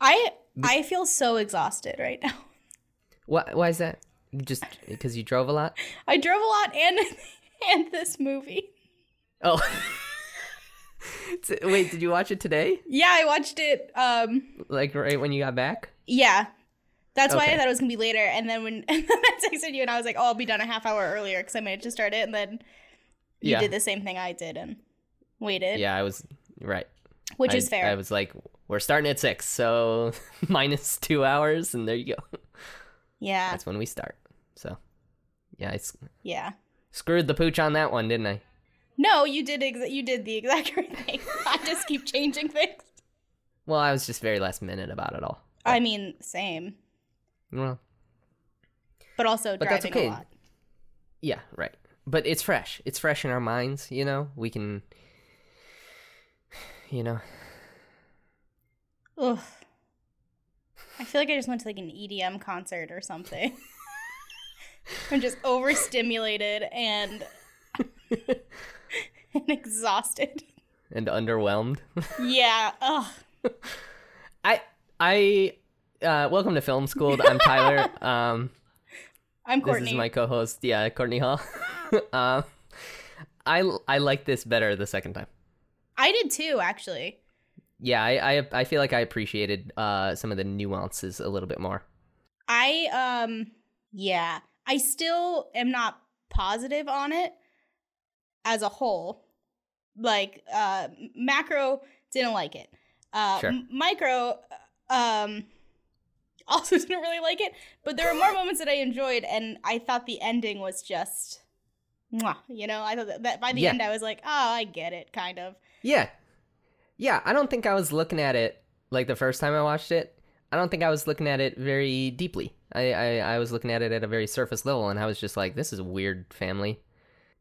I I feel so exhausted right now. Why, why is that? Just because you drove a lot? I drove a lot and and this movie. Oh. Wait, did you watch it today? Yeah, I watched it. Um, Like right when you got back? yeah, that's why I thought it was gonna be later. And then when and then I texted you and I was like, "Oh, I'll be done a half hour earlier because I managed to start it." And then you Yeah. did the same thing I did and waited, Yeah, I was right. which I, is fair. I was like, we're starting at six, so minus two hours, and there you go. yeah, That's when we start. So, yeah, I s- yeah. screwed the pooch on that one, didn't I? No, you did. Ex- you did the exact right thing. I just keep changing things. Well, I was just very last minute about it all. I mean, same, Well, but also But that's okay. a lot. yeah, right. But it's fresh. It's fresh in our minds, you know? We can, you know? Ugh. I feel like I just went to like an EDM concert or something. I'm just overstimulated and and exhausted. And underwhelmed. Yeah. Ugh. I, I, uh, welcome to film school. I'm Tyler. um, I'm Courtney. this is my co-host. Yeah, Courtney Hall. um, I, I like this better the second time. I did too, actually. Yeah, I, I, I feel like I appreciated uh some of the nuances a little bit more. I um yeah, I still am not positive on it as a whole. Like uh macro didn't like it. Uh Sure. m- micro um also didn't really like it, but there were more moments that I enjoyed and I thought the ending was just mwah, you know, I thought that, that by the Yeah. end I was like, "Oh, I get it," kind of. Yeah. Yeah, I don't think I was looking at it like the first time I watched it. I don't think I was looking at it very deeply. I, I, I was looking at it at a very surface level and I was just like, this is a weird family.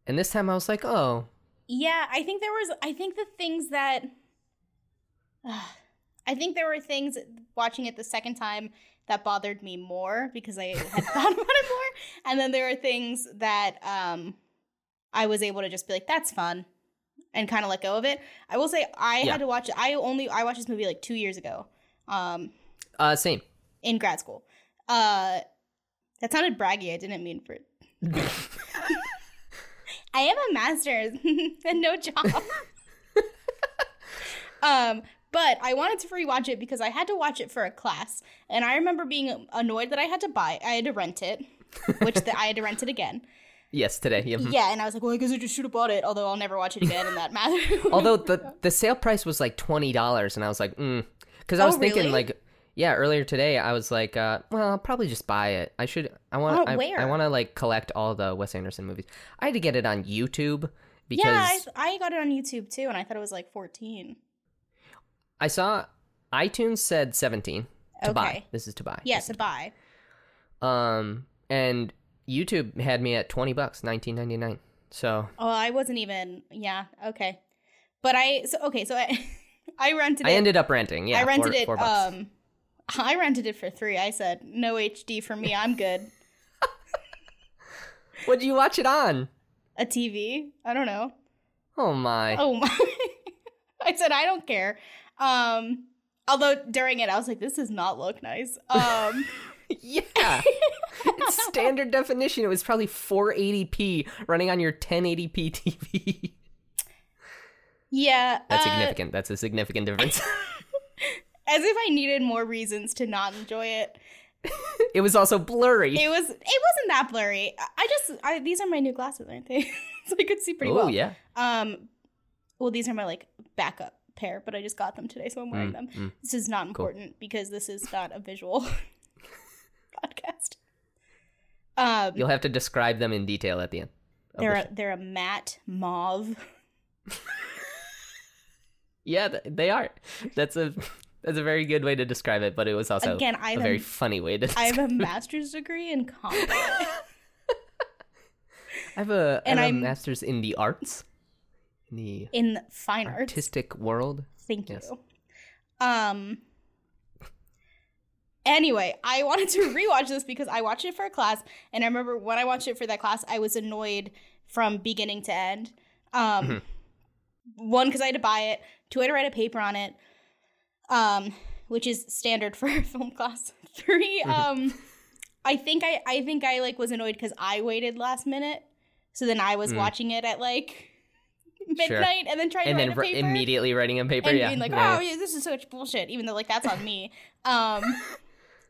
And this time I was like, oh, Yeah, I think there was. I think the things that. I think there were things watching it the second time that bothered me more because I had thought about it more, and then there were things that um, I was able to just be like, "That's fun," and kind of let go of it. I will say I Yeah. had to watch. It. I only I watched this movie like two years ago, um, uh, same. in grad school. Uh, that sounded braggy. I didn't mean for it. I have a master's and no job. um, but I wanted to rewatch it because I had to watch it for a class, and I remember being annoyed that I had to buy. I had to rent it, which the, I had to rent it again. Yes, today. Yeah. Yeah, and I was like, well, I guess I just should have bought it. Although I'll never watch it again, and that matters. Although the the sale price was like twenty dollars, and I was like, mm, because I was Oh, thinking really? like, yeah, earlier today I was like, uh, well, I'll probably just buy it. I should. I want. Oh, I, where? I want to like collect all the Wes Anderson movies. I had to get it on YouTube because yeah, I, I got it on YouTube too, and I thought it was like fourteen. I saw iTunes said 17 to buy. Okay. This is to buy. Yeah, to buy. Um and YouTube had me at 20 bucks, 19.99. So, Oh, I wasn't even. Yeah, okay. But I so okay, so I I rented I it. ended up renting. Yeah, I rented four, it. four. Um, I rented it for three. I said no HD for me. I'm good. what do you watch it on? A TV. I don't know. Oh my. Oh my! I said I don't care. Um, although during it I was like, this does not look nice. Um, Yeah. it's standard definition. It was probably 480p running on your 1080p TV. yeah. That's uh, significant. That's a significant difference. As if I needed more reasons to not enjoy it. it was also blurry. It was. It wasn't that blurry. I- just. I, these are my new glasses, aren't they? so I could see pretty oh, well. yeah. Um, well, these are my like backup pair, but I just got them today, so I'm wearing Mm, them. mm. This is not important because this is not a visual podcast. Um, You'll have to describe them in detail at the end. they're the a, they're a matte mauve. Yeah, they are. That's a that's a very good way to describe it, but it was also Again, I a very a- funny way to I have a master's degree in comics. I have a, and have a master's in the arts, in the in fine arts. artistic world. Thank Yes. you. Um. Anyway, I wanted to rewatch this because I watched it for a class, and I remember when I watched it for that class, I was annoyed from beginning to end. Um, Mhm. one because I had to buy it. Two, I had to write a paper on it. Um, which is standard for a film class. Three, um, I think I I think I like was annoyed because I waited last minute, so then I was Mm. watching it at like midnight and then trying and to then write a paper immediately writing a paper. and yeah. being like, oh, yeah, this is such bullshit, even though like that's on me. Um,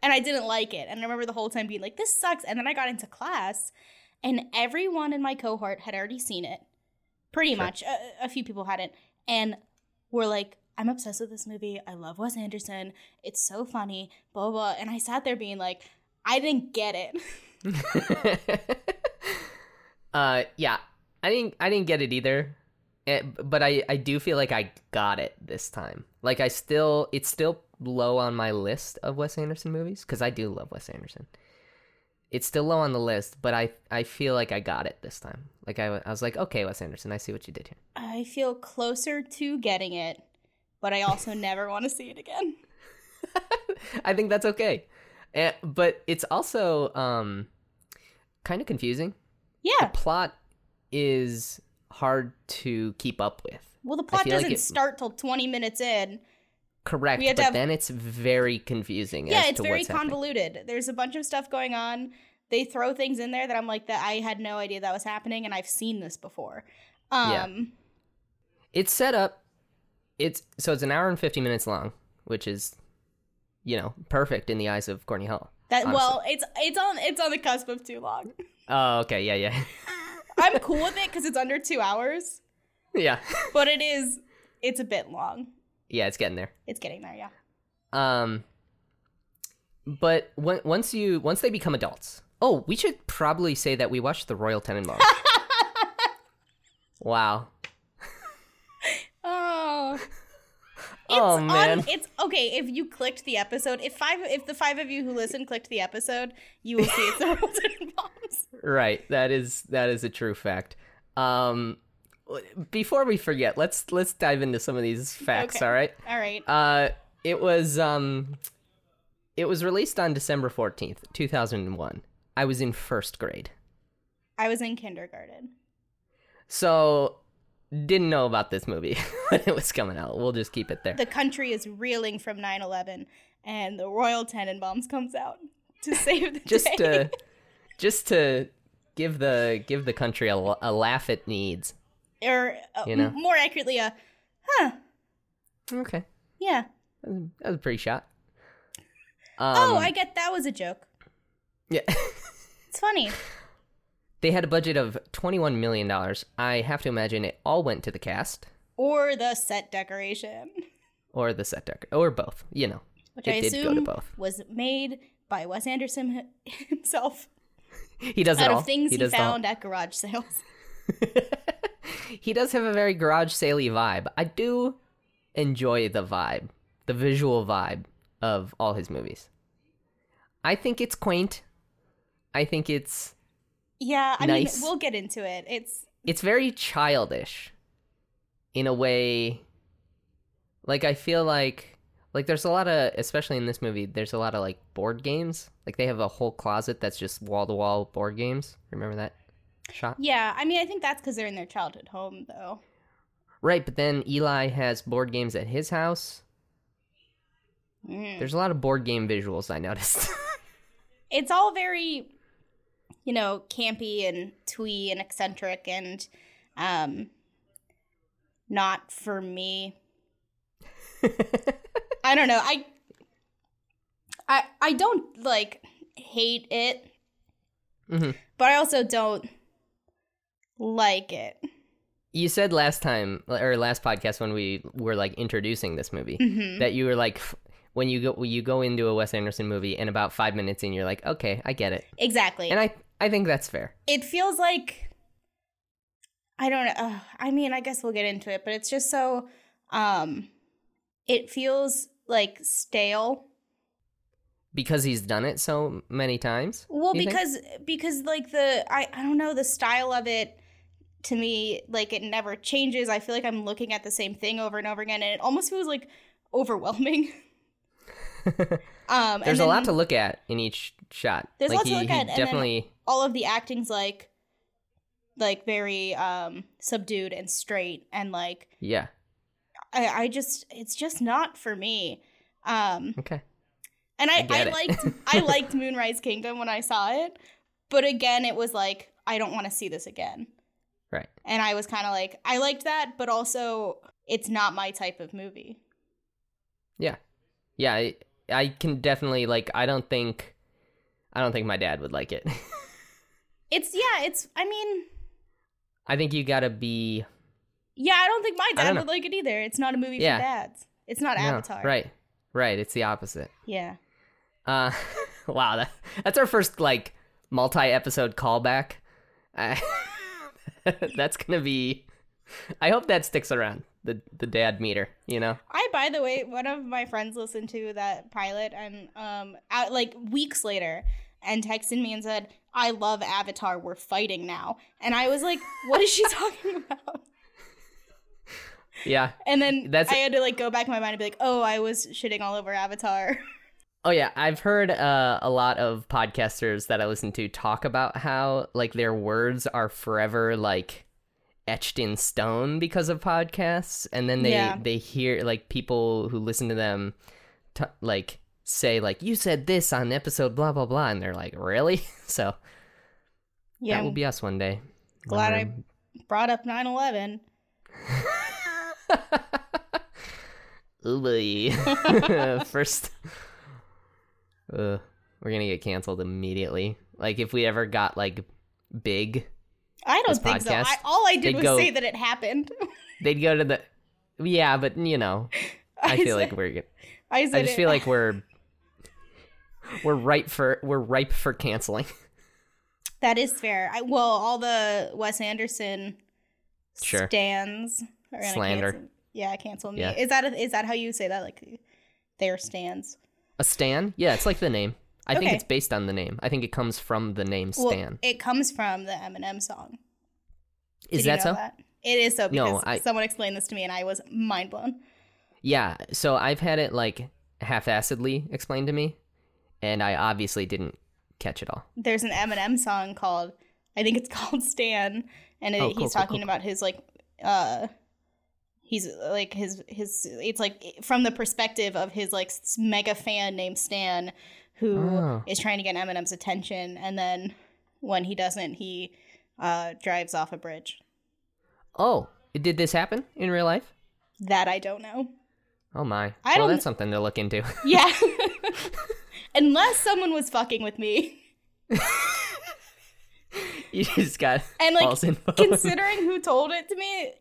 and I didn't like it, and I remember the whole time being like, this sucks. And then I got into class, and everyone in my cohort had already seen it, pretty Sure. much. A, a few people hadn't, and were like, I'm obsessed with this movie. I love Wes Anderson. It's so funny. Blah blah. blah. And I sat there being like, I didn't get it. uh, yeah, I didn't. I didn't get it either, Eh, but I I do feel like I got it this time. Like I still, it's still low on my list of Wes Anderson movies because I do love Wes Anderson. It's still low on the list, but I I feel like I got it this time. Like I, I was like, okay, Wes Anderson, I see what you did here. I feel closer to getting it, but I also never want to see it again. I think that's okay. Eh, but it's also um kind of confusing. Yeah, the plot is hard to keep up with. Well, the plot doesn't it- start till 20 minutes in. Correct, We had to but have- then it's very confusing. Yeah, it's very what's happening. convoluted. There's a bunch of stuff going on. They throw things in there that I'm like that I had no idea that was happening and I've seen this before. Um Yeah. It's set up. It's so it's an hour and fifty minutes long, which is, you know, perfect in the eyes of Courtney Hall. that honestly. well, it's it's on it's on the cusp of too long. Oh, okay, yeah, yeah, I'm cool with it cuz it's under 2 hours, yeah, but it is it's a bit long. Yeah. It's getting there. It's getting there, yeah. Um, but when, once you once they become adults, oh, we should probably say that we watched the Royal Tenenbaums. wow. Oh. It's Oh, man. On, it's okay if you clicked the episode. If five, if the five of you who listen clicked the episode, you will see it's the Royal Tenenbaums. Right. That is that is a true fact. Um, before we forget, let's let's dive into some of these facts. Okay. All right. All right. Uh, it was um, it was released on December fourteenth, two thousand and one. I was in first grade, I was in kindergarten. so didn't know about this movie when it was coming out. We'll just keep it there. The country is reeling from 9/11, and the Royal Tenenbaums comes out to save the just day. to just to give the give the country a laugh it needs. Or uh, You know. m- more accurately, a huh? Okay, Yeah. that was, that was a pretty shot. Um, oh, I get that was a joke. yeah. It's funny. They had a budget of $21 million. I have to imagine it all went to the cast Or the set decoration, or the set deck or both, you know. which It I did go to assume both. was made by Wes Anderson himself He does it out all. of things he, all. found at garage sales. he does have a very garage saley vibe. I do enjoy the vibe, the visual vibe of all his movies. I think it's quaint. I think it's Yeah, I Nice. mean, we'll get into it. It's it's very childish in a way like i feel like like there's a lot of especially in this movie there's a lot of like board games like they have a whole closet that's just wall-to-wall board games remember that shot yeah. I mean, I think that's because they're in their childhood home, though. right but then eli has board games at his house Mm. there's a lot of board game visuals i noticed It's all very, you know, campy and twee and eccentric and, um, not for me. I don't know. I, I, I don't like hate it, Mhm. but I also don't like it. you said last time or last podcast when we were like introducing this movie Mhm. that you were like when you go when you go into a Wes Anderson movie and about 5 minutes in you're like okay I get it Exactly. And I I think that's fair. it feels like I don't know. Uh, I mean, I guess we'll get into it, but it's just so um it feels like stale. Because he's done it so many times. Well, you think? because because like the I I don't know the style of it to me like it never changes. I feel like I'm looking at the same thing over and over again and it almost feels like overwhelming. um and There's a lot to look at in each shot. There's like lots he, to look at, and then- definitely all of the acting's like like very um subdued and straight and like yeah. I, I just it's just not for me Um, Okay. and I, I I, liked I liked Moonrise Kingdom when I saw it, but again, it was like I don't want to see this again. Right. And I was kind of like I liked that, but also it's not my type of movie. Yeah. Yeah, I, I can definitely like I don't think I don't think my dad would like it. It's yeah, it's I mean I think you got to be yeah, I don't think my dad would like it either. It's not a movie Yeah. for dads. It's not No, Avatar. right. Right, it's the opposite. Yeah. Uh wow, that, that's our first like multi-episode callback. Uh, that's going to be I hope that sticks around. The the dad meter, you know. I, by the way, one of my friends listened to that pilot and um, out like weeks later, and texted me and said, "I love Avatar. We're fighting now." And I was like, "What is she talking about?" Yeah. And then That's- I had to like go back in my mind and be like, "Oh, I was shitting all over Avatar." Oh yeah, I've heard uh, a lot of podcasters that I listen to talk about how like their words are forever like etched in stone because of podcasts, and then they Yeah. they hear like people who listen to them t- like say like you said this on episode blah blah blah, and they're like really so yeah, that will be us one day. glad we're- I brought up 9/11. Ooh, boy. First, uh, we're gonna get canceled immediately. Like if we ever got like big, I don't think so. I, all I did was go- say that it happened. they'd go to the. Yeah, but you know, I feel like we're. I, said I just it- feel like we're. We're ripe for we're ripe for canceling. That is fair. I, well, all the Wes Anderson Sure. stands are Slander. Cancel, yeah, cancel me. Yeah. Is that a, is that how you say that? Like their stands? A Stan? Yeah, it's like the name. I think it's based on the name. I think it comes from the name Well, Stan. it comes from the Eminem song. Is Did you that know so? That? It is so No, because I- someone explained this to me and I was mind blown. Yeah, so I've had it like half-assedly explained to me, and I obviously didn't catch it all. There's an Eminem song called I think it's called Stan, and it, Oh, cool, he's cool, talking cool. about his like uh he's like his his it's like from the perspective of his like mega fan named Stan who is Oh. trying to get Eminem's attention and then when he doesn't he uh drives off a bridge. Oh, did this happen in real life? That I don't know. Oh my. I well, that's something to look into. Yeah. Unless someone was fucking with me. you just got And like false info. considering who told it to me,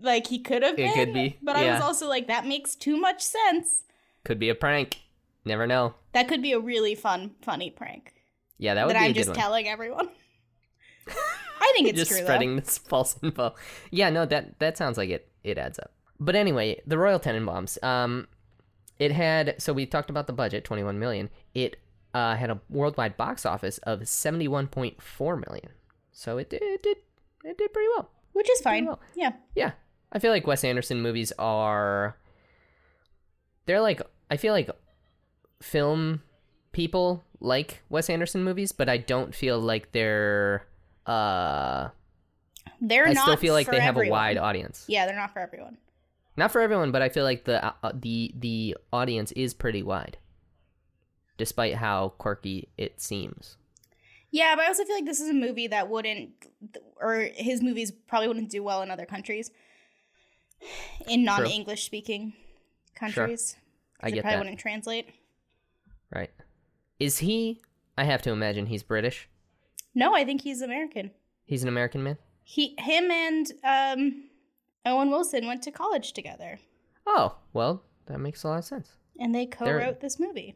like he could have It been. could be, But I was also like, that makes too much sense. Could be a prank. Never know. That could be a really fun, funny prank Yeah, that would that be I'm just telling everyone. I think it's just true spreading this false info. Yeah, no, that that sounds like it. It adds up. But anyway, the Royal Tenenbaums. Um, it had so we talked about the budget, twenty one million. It uh, had a worldwide box office of seventy one point four million. So it did, it did it did pretty well. Which is fine. well. Yeah, Yeah, I feel like Wes Anderson movies are. They're like I feel like film people like Wes Anderson movies, but I don't feel like they're. Uh, they're I not. still feel like they have a wide audience. Yeah, they're not for everyone. Not for everyone, but I feel like the uh, the the audience is pretty wide, despite how quirky it seems. Yeah, but I also feel like this is a movie that wouldn't, or his movies probably wouldn't do well in other countries, in non-English speaking countries. 'cause I it get probably that. wouldn't translate. Right? Is he? I have to imagine he's British. No, I think he's American. He's an American man. He, him, and um, Owen Wilson went to college together, Oh well, that makes a lot of sense. and they co-wrote this movie.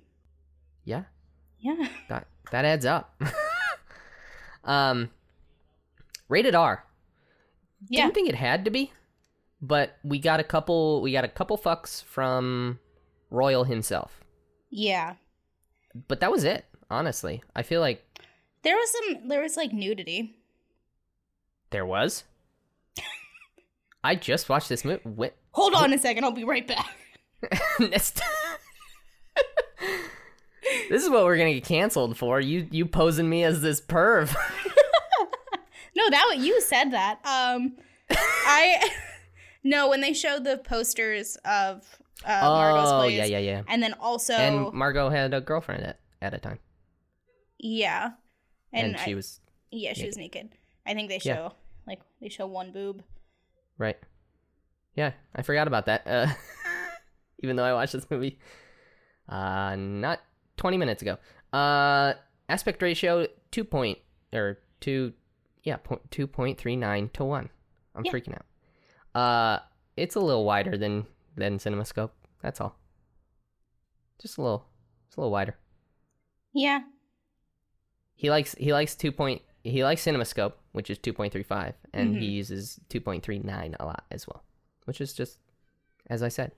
Yeah, Yeah, that that adds up. um, rated R. yeah. Didn't think it had to be, but we got a couple. We got a couple fucks from Royal himself. Yeah. But that was it. Honestly, I feel like There was some there was like nudity. there was. I just watched this movie. Hold on a second, I'll be right back. This is what we're gonna get canceled for. You you posing me as this perv. No, that wa- you said that. Um I No, when they showed the posters of uh, Margot's oh yeah, yeah, yeah. And then also, And Margot had a girlfriend at at a time, yeah, and, and, she I- was yeah, she was naked. I think they show Yeah. like they show one boob. right. Yeah, I forgot about that. Uh, even though I watched this movie, uh, not twenty minutes ago. Uh, aspect ratio two point or two, yeah, point two point three nine to one. I'm Yeah. freaking out. Uh, it's a little wider than than CinemaScope. That's all. Just a little, it's a little wider. Yeah, He likes he likes two point he likes CinemaScope, which is two point three five, and he Mhm. uses two point three nine a lot as well, which is just, as I said,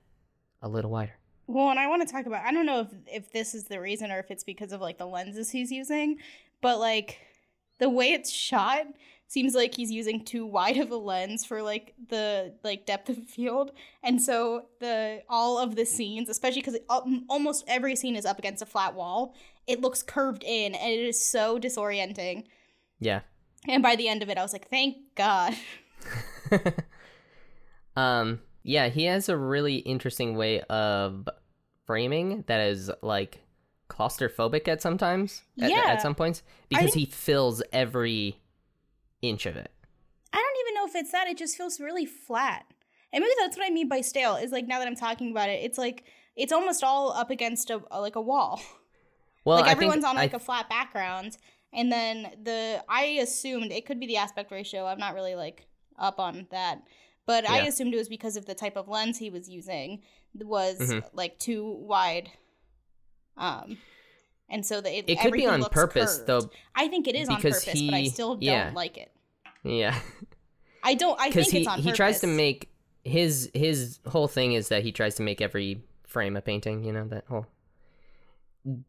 a little wider. Well, and I want to talk about I don't know if if this is the reason or if it's because of like the lenses he's using, but like the way it's shot seems like he's using too wide of a lens for like the like depth of field. And so the all of the scenes, especially cuz almost every scene is up against a flat wall, it looks curved in and it is so disorienting. Yeah. And by the end of it I was like, "Thank God." um. Yeah, he has a really interesting way of framing that is like claustrophobic at sometimes. At, Yeah. At some points, because he fills every inch of it. I don't even know if it's that. It just feels really flat. And maybe that's what I mean by stale. Is like now that I'm talking about it, it's like it's almost all up against a, a- like a wall. Well, like I everyone's on like I, a flat background, and then the I assumed it could be the aspect ratio. I'm not really like up on that, but I assumed it was because of the type of lens he was using was Mhm. like too wide. Um, and so that it, it could be on purpose curved. though. I think it is on because purpose, but I he- still don't yeah. like it. Yeah. I don't. I think he it's on he tries to make his his whole thing is that he tries to make every frame a painting you know that whole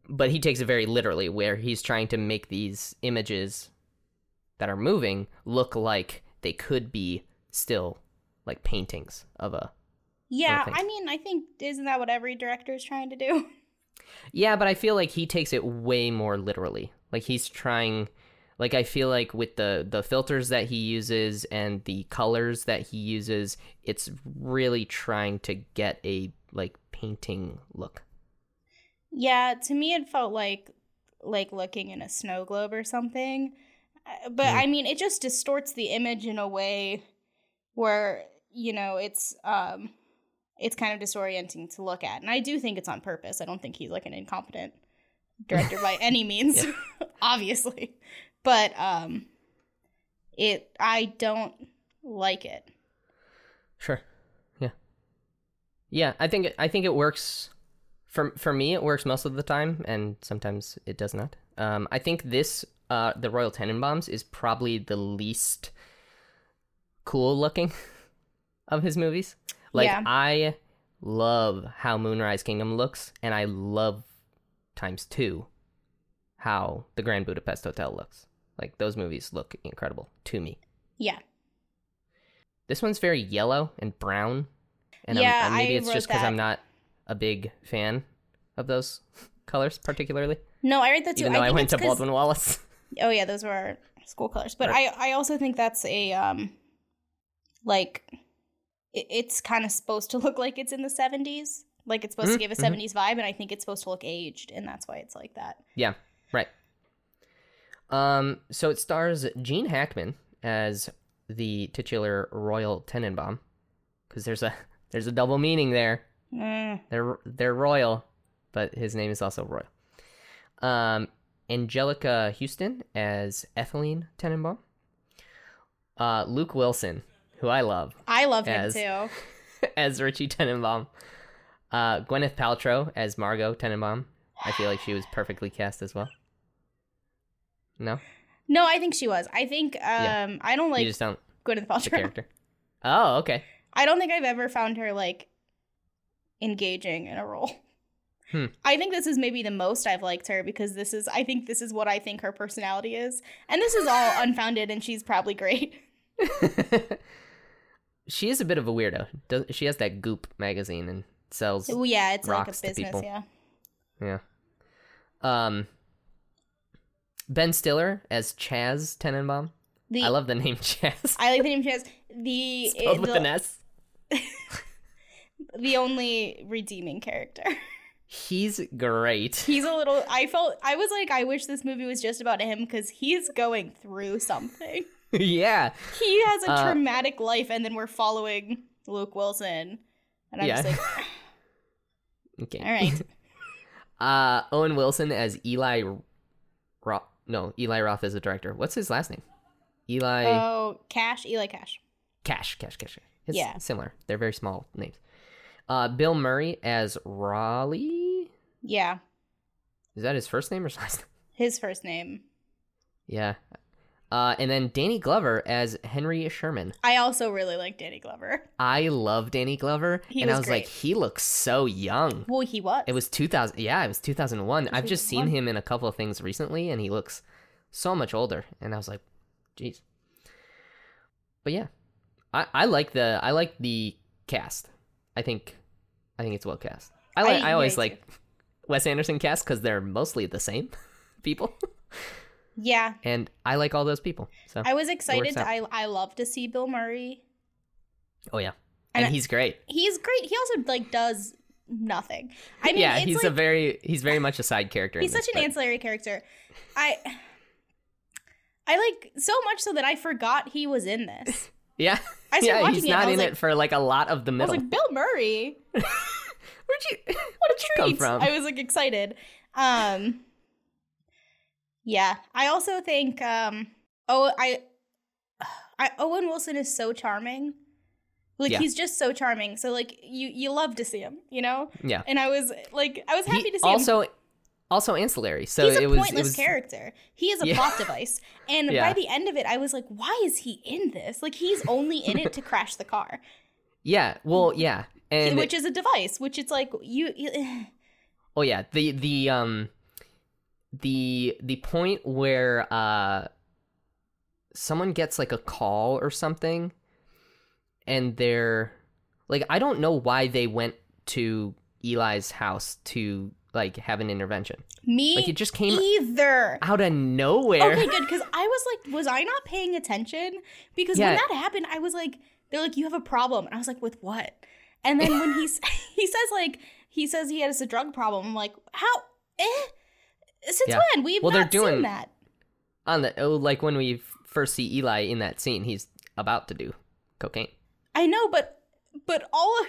but he takes it very literally where he's trying to make these images that are moving look like they could be still like paintings of a Yeah. I mean, I think isn't that what every director is trying to do? yeah but i feel like he takes it way more literally like he's trying like i feel like with the the filters that he uses and the colors that he uses it's really trying to get a like painting look Yeah, to me it felt like like looking in a snow globe or something. Uh, But Mhm. I mean, it just distorts the image in a way where, you know, it's um it's kind of disorienting to look at. And I do think it's on purpose. I don't think he's like an incompetent director by any means, obviously. But um it I don't like it. Sure. Yeah. Yeah, I think I think it works for for me it works most of the time and sometimes it does not. Um I think this uh the Royal Tenenbaums is probably the least cool looking of his movies. Like Yeah. I love how Moonrise Kingdom looks and I love times 2 how the Grand Budapest Hotel looks. Like those movies look incredible to me. Yeah. This one's very yellow and brown, and Yeah, I'm, maybe I it's just because I'm not a big fan of those colors particularly. No, I read that too. Even though I, think went to Baldwin Wallace. Oh yeah, those were our school colors. But Right. I I also think that's a um like it's kind of supposed to look like it's in the 70s. Like it's supposed Mhm, to give a mhm. 70s vibe and I think it's supposed to look aged and that's why it's like that. yeah, right. Um, so it stars Gene Hackman as the titular Royal Tenenbaum, because there's a there's a double meaning there. Mm, They're they're royal, but his name is also royal. Um, Anjelica Huston as Etheline Tenenbaum. Uh, Luke Wilson, who I love, I love him too. as Richie Tenenbaum. Uh, Gwyneth Paltrow as Margot Tenenbaum. I feel like she was perfectly cast as well. No, No, I think she was. I think um Yeah. I don't like. you just don't Gwyneth the Paltrow. character. Oh, okay. I don't think I've ever found her like engaging in a role. Hmm. I think this is maybe the most I've liked her because this is I think this is what I think her personality is. And this is all unfounded and she's probably great. she is a bit of a weirdo. Does, she has that Goop magazine and sells Well, yeah, it's like a business, yeah. Yeah. Um. Ben Stiller as Chaz Tenenbaum. The I love the name Chaz. I like the name has. The Spelled it- with the, an S. the only redeeming character. He's great. He's a little. I felt. I was like, I wish this movie was just about him because he's going through something. Yeah. He has a Uh, traumatic life, and then we're following Luke Wilson, and I'm just like, Okay. all right. Uh, Owen Wilson as Eli Roth. No, Eli Roth is the director. What's his last name? Eli oh, Cash, Eli Cash. Cash. Cash. Cash. It's Yeah. similar. They're very small names. Uh, Bill Murray as Raleigh. Yeah, Is that his first name or his last name? his first name. Yeah. Uh, and then Danny Glover as Henry Sherman. I also really like Danny Glover. I love Danny Glover, He and I was was like, he looks so young. Well, he was. It was 2000. Yeah, it was 2001. I've just seen him in a couple of things recently, and he looks so much older. And I was like, jeez. But yeah, I, I like the I like the cast. I think I think it's well cast. I like I- I, always like Wes Anderson cast because they're mostly the same people, Yeah, and I like all those people. So I was excited. To. I I love to see Bill Murray. oh yeah, And and, he's great. He's great. He also like does nothing. I mean, yeah, he's like, a very he's very much a side character. he's this, such an but- ancillary character. I I like so much so that I forgot he was in this. Yeah, I started yeah, watching he's it and I not in like- it for like a lot of the I was middle. like, Bill Murray, Where'd you what a where'd you come treat! from? I was like excited. Um, yeah, I also think um, oh, I, I Owen Wilson is so charming. Like Yeah. he's just so charming. So like you you love to see him, you know. Yeah. And I was like, I was happy He- to see him. also also ancillary. So He's a it was pointless it was character. He is a Yeah. plot device. And Yeah. by the end of it, I was like, why is he in this? Like he's only in it to crash the car, yeah. Well, yeah, and which is a device. Which it's like you. you oh yeah, the the um the the point where uh someone gets like a call or something, and they're like, I don't know why they went to Eli's house to like have an intervention. me Like it just came either. out of nowhere. Okay, good. Because I was like, was I not paying attention? Because when that happened, I was like, they're like, you have a problem, and I was like, with what? And then when he's he says like he says he has a drug problem, I'm like, how? Eh? Since Yeah. when? We've Well, they're doing- that. On the oh, like when we first see Eli in that scene, he's about to do cocaine. I know, but but all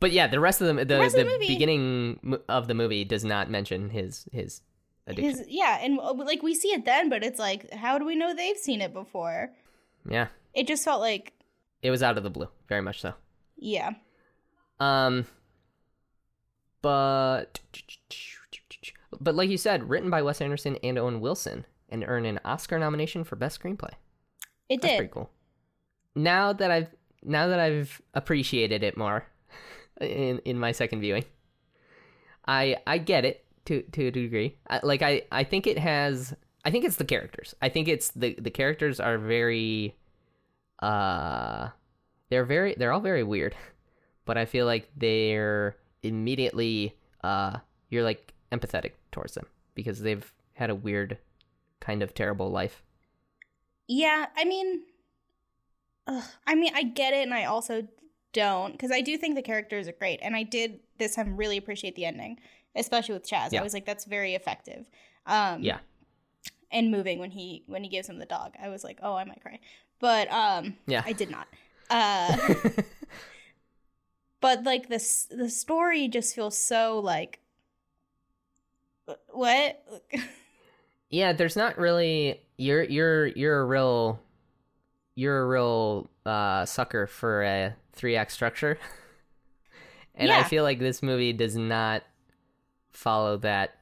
But yeah, the rest of the the, of the, the movie- beginning of the movie does not mention his his addiction. his yeah, and uh, like we see it then, but it's like, how do we know they've seen it before? Yeah, It just felt like, it was out of the blue, very much so. yeah, Um, but but like you said, written by Wes Anderson and Owen Wilson, and earned an Oscar nomination for best screenplay. it That's did. pretty cool. Now that I've now that I've appreciated it more in in my second viewing, I I get it to to a degree. I, like I I think it has. I think it's the characters. I think it's the the characters are very, uh, they're very they're all very weird, but I feel like they're immediately uh you're like empathetic towards them because they've had a weird kind of terrible life. Yeah, I mean, ugh, I mean, I get it, and I also don't because I do think the characters are great, and I did this time really appreciate the ending, especially with Chaz. Yeah. I was like, that's very effective. Um, Yeah. and moving when he when he gives him the dog, I was like, oh, I might cry, but um, Yeah. I did not. Uh, but like this, the story just feels so like, what? Yeah, there's not really you're you're you're a real you're a real uh sucker for a three act structure. and I feel like this movie does not follow that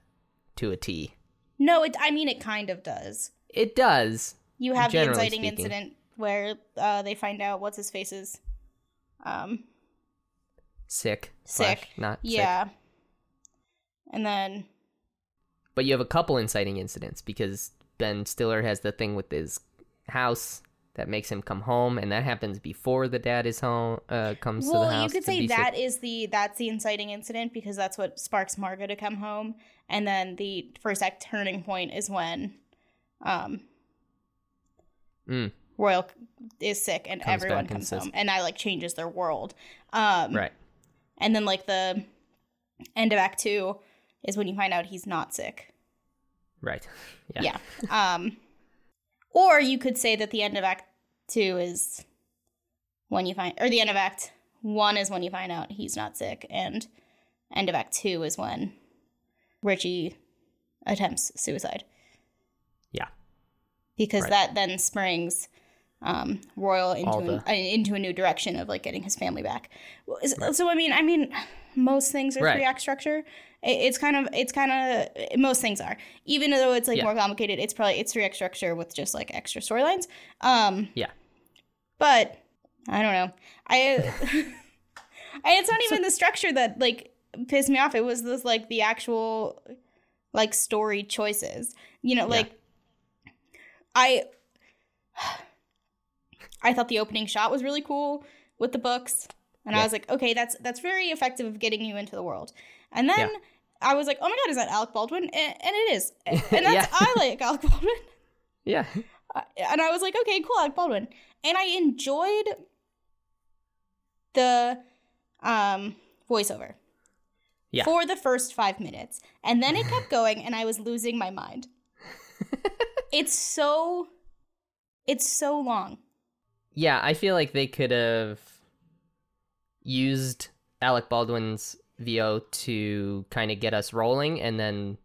to a T. no, it. I mean, it kind of does. It does. You have the inciting speaking. incident where uh, they find out what's his face's um Sick. Sick. Not sick. yeah. And then But you have a couple inciting incidents because Ben Stiller has the thing with his house that makes him come home and that happens before the dad is home uh comes to well, the you could say be sick. that is the that's the inciting incident because that's what sparks Margot to come home and then the first act turning point is when um Mm. Royal is sick and Comes everyone comes home and that like changes their world. Um Right. and then like the end of Act Two is when you find out he's not sick. Right. Yeah. Yeah. um, or you could say that the end of Act Two is when you find, or the end of Act One is when you find out he's not sick, and end of Act Two is when Richie attempts suicide. Yeah. Because Right. that then springs um, Royal into All an, uh, into a new direction of like getting his family back. Well, is- So I mean, I mean, most things are Right. three act structure. It's kind of it's kind of most things are. Even though it's like Yeah. more complicated, it's probably it's three act structure with just like extra storylines. Um, Yeah. but I don't know. I, I it's not even the structure that like pissed me off. It was this like the actual like story choices. You know, Yeah. like I I thought the opening shot was really cool with the books. And I was like, okay, that's that's very effective of getting you into the world. And then Yeah. I was like, oh my god, is that Alec Baldwin? And, and it is. And that's Yeah. I like Alec Baldwin. Yeah. And I was like, okay, cool, Alec Baldwin. And I enjoyed the um voiceover Yeah. for the first five minutes. And then it kept going and I was losing my mind. it's so it's so long. Yeah, I feel like they could have used Alec Baldwin's VO to kind of get us rolling, and then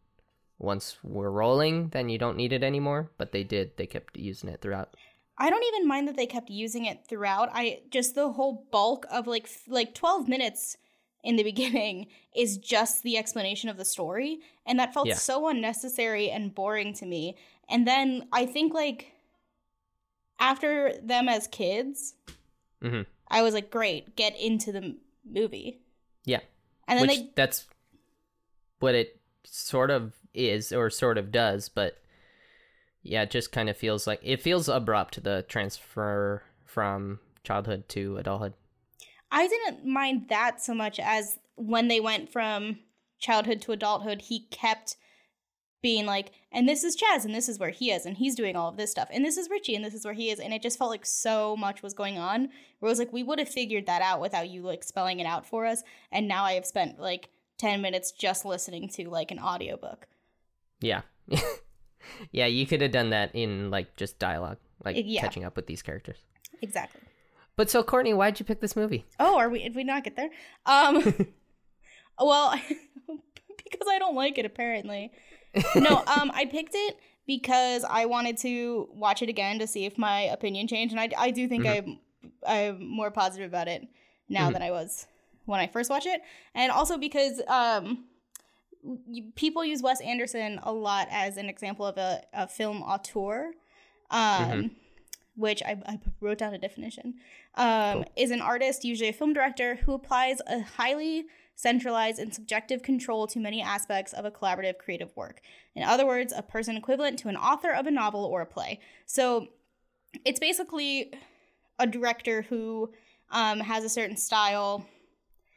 once we're rolling, then you don't need it anymore. But they did; they kept using it throughout. I don't even mind that they kept using it throughout. I just the whole bulk of like like 12 minutes in the beginning is just the explanation of the story and that felt Yeah. so unnecessary and boring to me. And then I think like after them as kids, hmm I was like great, get into the movie. Yeah, And then which they that's what it sort of is, or sort of does. But yeah, it just kind of feels like it feels abrupt the transfer from childhood to adulthood. I didn't mind that so much as when they went from childhood to adulthood, he kept being like, and this is Chaz, and this is where he is, and he's doing all of this stuff, and this is Richie, and this is where he is, and it just felt like so much was going on. Where it was like, we would have figured that out without you like spelling it out for us, and now I have spent like 10 minutes just listening to like an audiobook. Yeah. yeah, you could have done that in like just dialogue, like Yeah. catching up with these characters. Exactly. But so Courtney, why'd you pick this movie? Oh, are we? Did we not get there? Um, well, because I don't like it apparently. No, um, I picked it because I wanted to watch it again to see if my opinion changed, and I, I do think I'm I'm more positive about it now Mhm. than I was when I first watched it, and also because um, people use Wes Anderson a lot as an example of a, a film auteur. Um, which I, I wrote down a definition, um, Cool. is an artist, usually a film director, who applies a highly centralized and subjective control to many aspects of a collaborative creative work. In other words, a person equivalent to an author of a novel or a play. So it's basically a director who um, has a certain style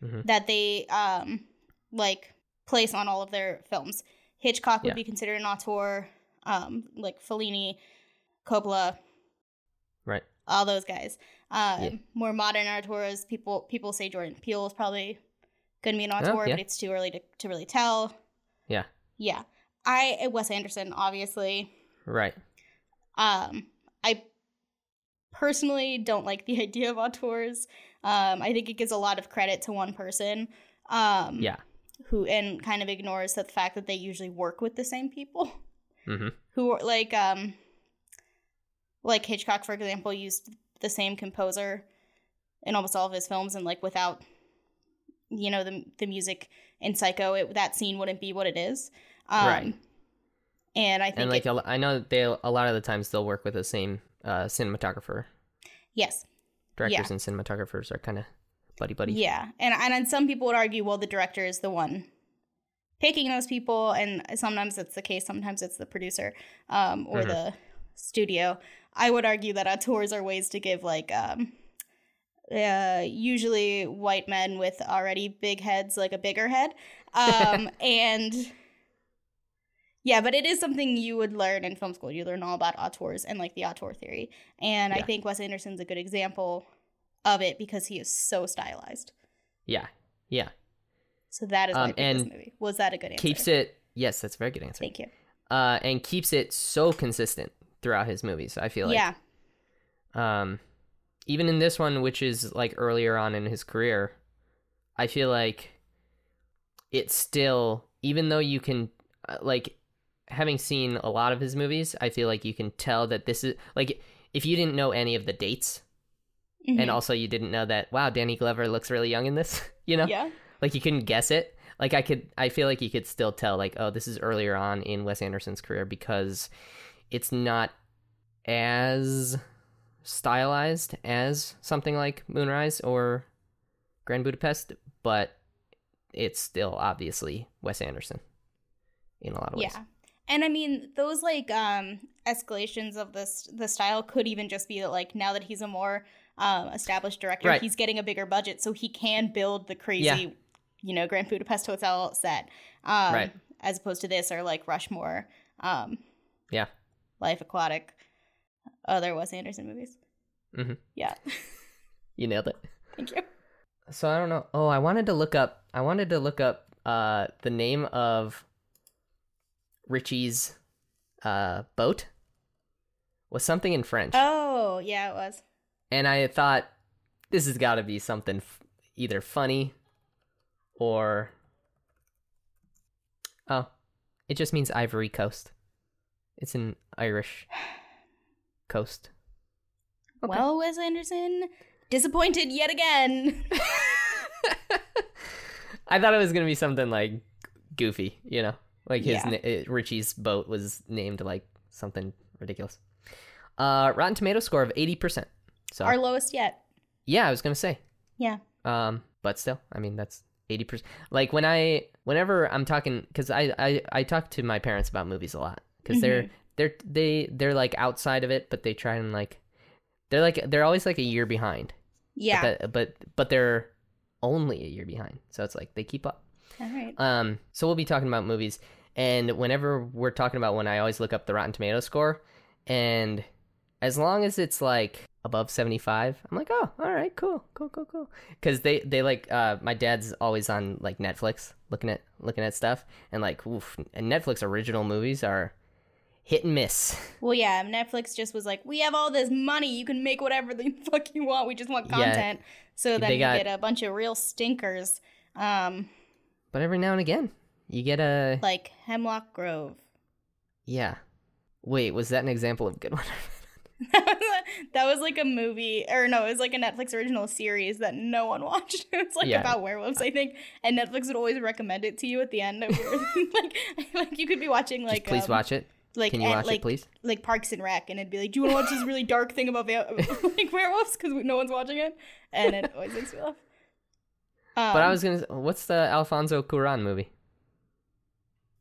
Mhm. that they um, like place on all of their films. Hitchcock would Yeah. be considered an auteur, um, like Fellini, Coppola, Right. all those guys. Uh, Yeah. More modern auteurs, people people say Jordan Peele is probably going to be an auteur, Oh, yeah. but it's too early to, to really tell. Yeah. Yeah, I Wes Anderson, obviously. Right. Um, I personally don't like the idea of auteurs. Um, I think it gives a lot of credit to one person. Um, Yeah. Who and kind of ignores the fact that they usually work with the same people. Mm-hmm. who are like um like Hitchcock for example used the same composer in almost all of his films and like without you know the the music in Psycho it, that scene wouldn't be what it is um Right. and I think And like it- I know they a lot of the times they'll work with the same uh, cinematographer. yes Directors and cinematographers are kind of buddy buddy. yeah and and then some people would argue well the director is the one picking those people and sometimes it's the case sometimes it's the producer um or Mhm. the studio i would argue that auteurs are ways to give like um uh usually white men with already big heads like a bigger head um and yeah but it is something you would learn in film school you learn all about auteurs and like the auteur theory and i think wes anderson's a good example of it because he is so stylized Yeah. Yeah. So that is why Um, I this and movie. Was that a good answer? Keeps it. Yes, that's a very good answer. Thank you. Uh, and keeps it so consistent throughout his movies. I feel like. yeah. Um, even in this one, which is like earlier on in his career, I feel like it's still, even though you can, uh, like, having seen a lot of his movies, I feel like you can tell that this is like if you didn't know any of the dates, Mhm. and also you didn't know that wow, Danny Glover looks really young in this, you know, yeah. like you couldn't guess it. Like I could, I feel like you could still tell, like, oh, this is earlier on in Wes Anderson's career because it's not as stylized as something like Moonrise or Grand Budapest, but it's still obviously Wes Anderson in a lot of ways. Yeah. And I mean, those like um escalations of this the style could even just be that like now that he's a more um established director, Right. he's getting a bigger budget so he can build the crazy, Yeah. you know, Grand Budapest Hotel set. Um Right. as opposed to this or like Rushmore, um Yeah. Life Aquatic, other Wes Anderson movies. Mhm. Yeah. You nailed it. Thank you. So I don't know. Oh, I wanted to look up. I wanted to look up uh the name of Richie's uh boat was something in French, Oh, yeah, it was. and I thought this has got to be something f- either funny or oh, it just means Ivory Coast. It's an Irish coast. Okay. Well, Wes Anderson, disappointed yet again. I thought it was gonna be something like goofy, you know, like his Yeah. na- Richie's boat was named like something ridiculous. Uh, Rotten Tomato score of eighty percent. So Our lowest yet. yeah, I was gonna say, Yeah. um, but still, I mean that's eighty percent. Like when I, whenever I'm talking, because I, I I talk to my parents about movies a lot because they're Mhm. They're they they're like outside of it, but they try and like they're like they're always like a year behind. Yeah. But that, but but they're only a year behind, so it's like they keep up. All right. Um, so we'll be talking about movies, and whenever we're talking about one, I always look up the Rotten Tomato score, and as long as it's like above seventy five, I'm like, oh, all right, cool, cool, cool, cool. Because they they like uh, my dad's always on like Netflix looking at looking at stuff, and like, oof, and Netflix original movies are hit and miss. Well, yeah, Netflix just was like, we have all this money. You can make whatever the fuck you want. We just want Yeah. content. So then you got- get a bunch of real stinkers, um, But every now and again, you get a like Hemlock Grove. yeah. Wait, was that an example of good one? that was like a movie, or no, it was like a Netflix original series that no one watched. It's like Yeah. about werewolves, I think, and Netflix would always recommend it to you at the end. Of like, like you could be watching like Just please um, watch it. Like Can you and, watch like, it, please? like Parks and Rec, and it'd be like, "Do you want to watch this really dark thing about like werewolves?" Because no one's watching it, and it always makes me laugh. Um, But I was gonna. What's the Alfonso Cuarón movie?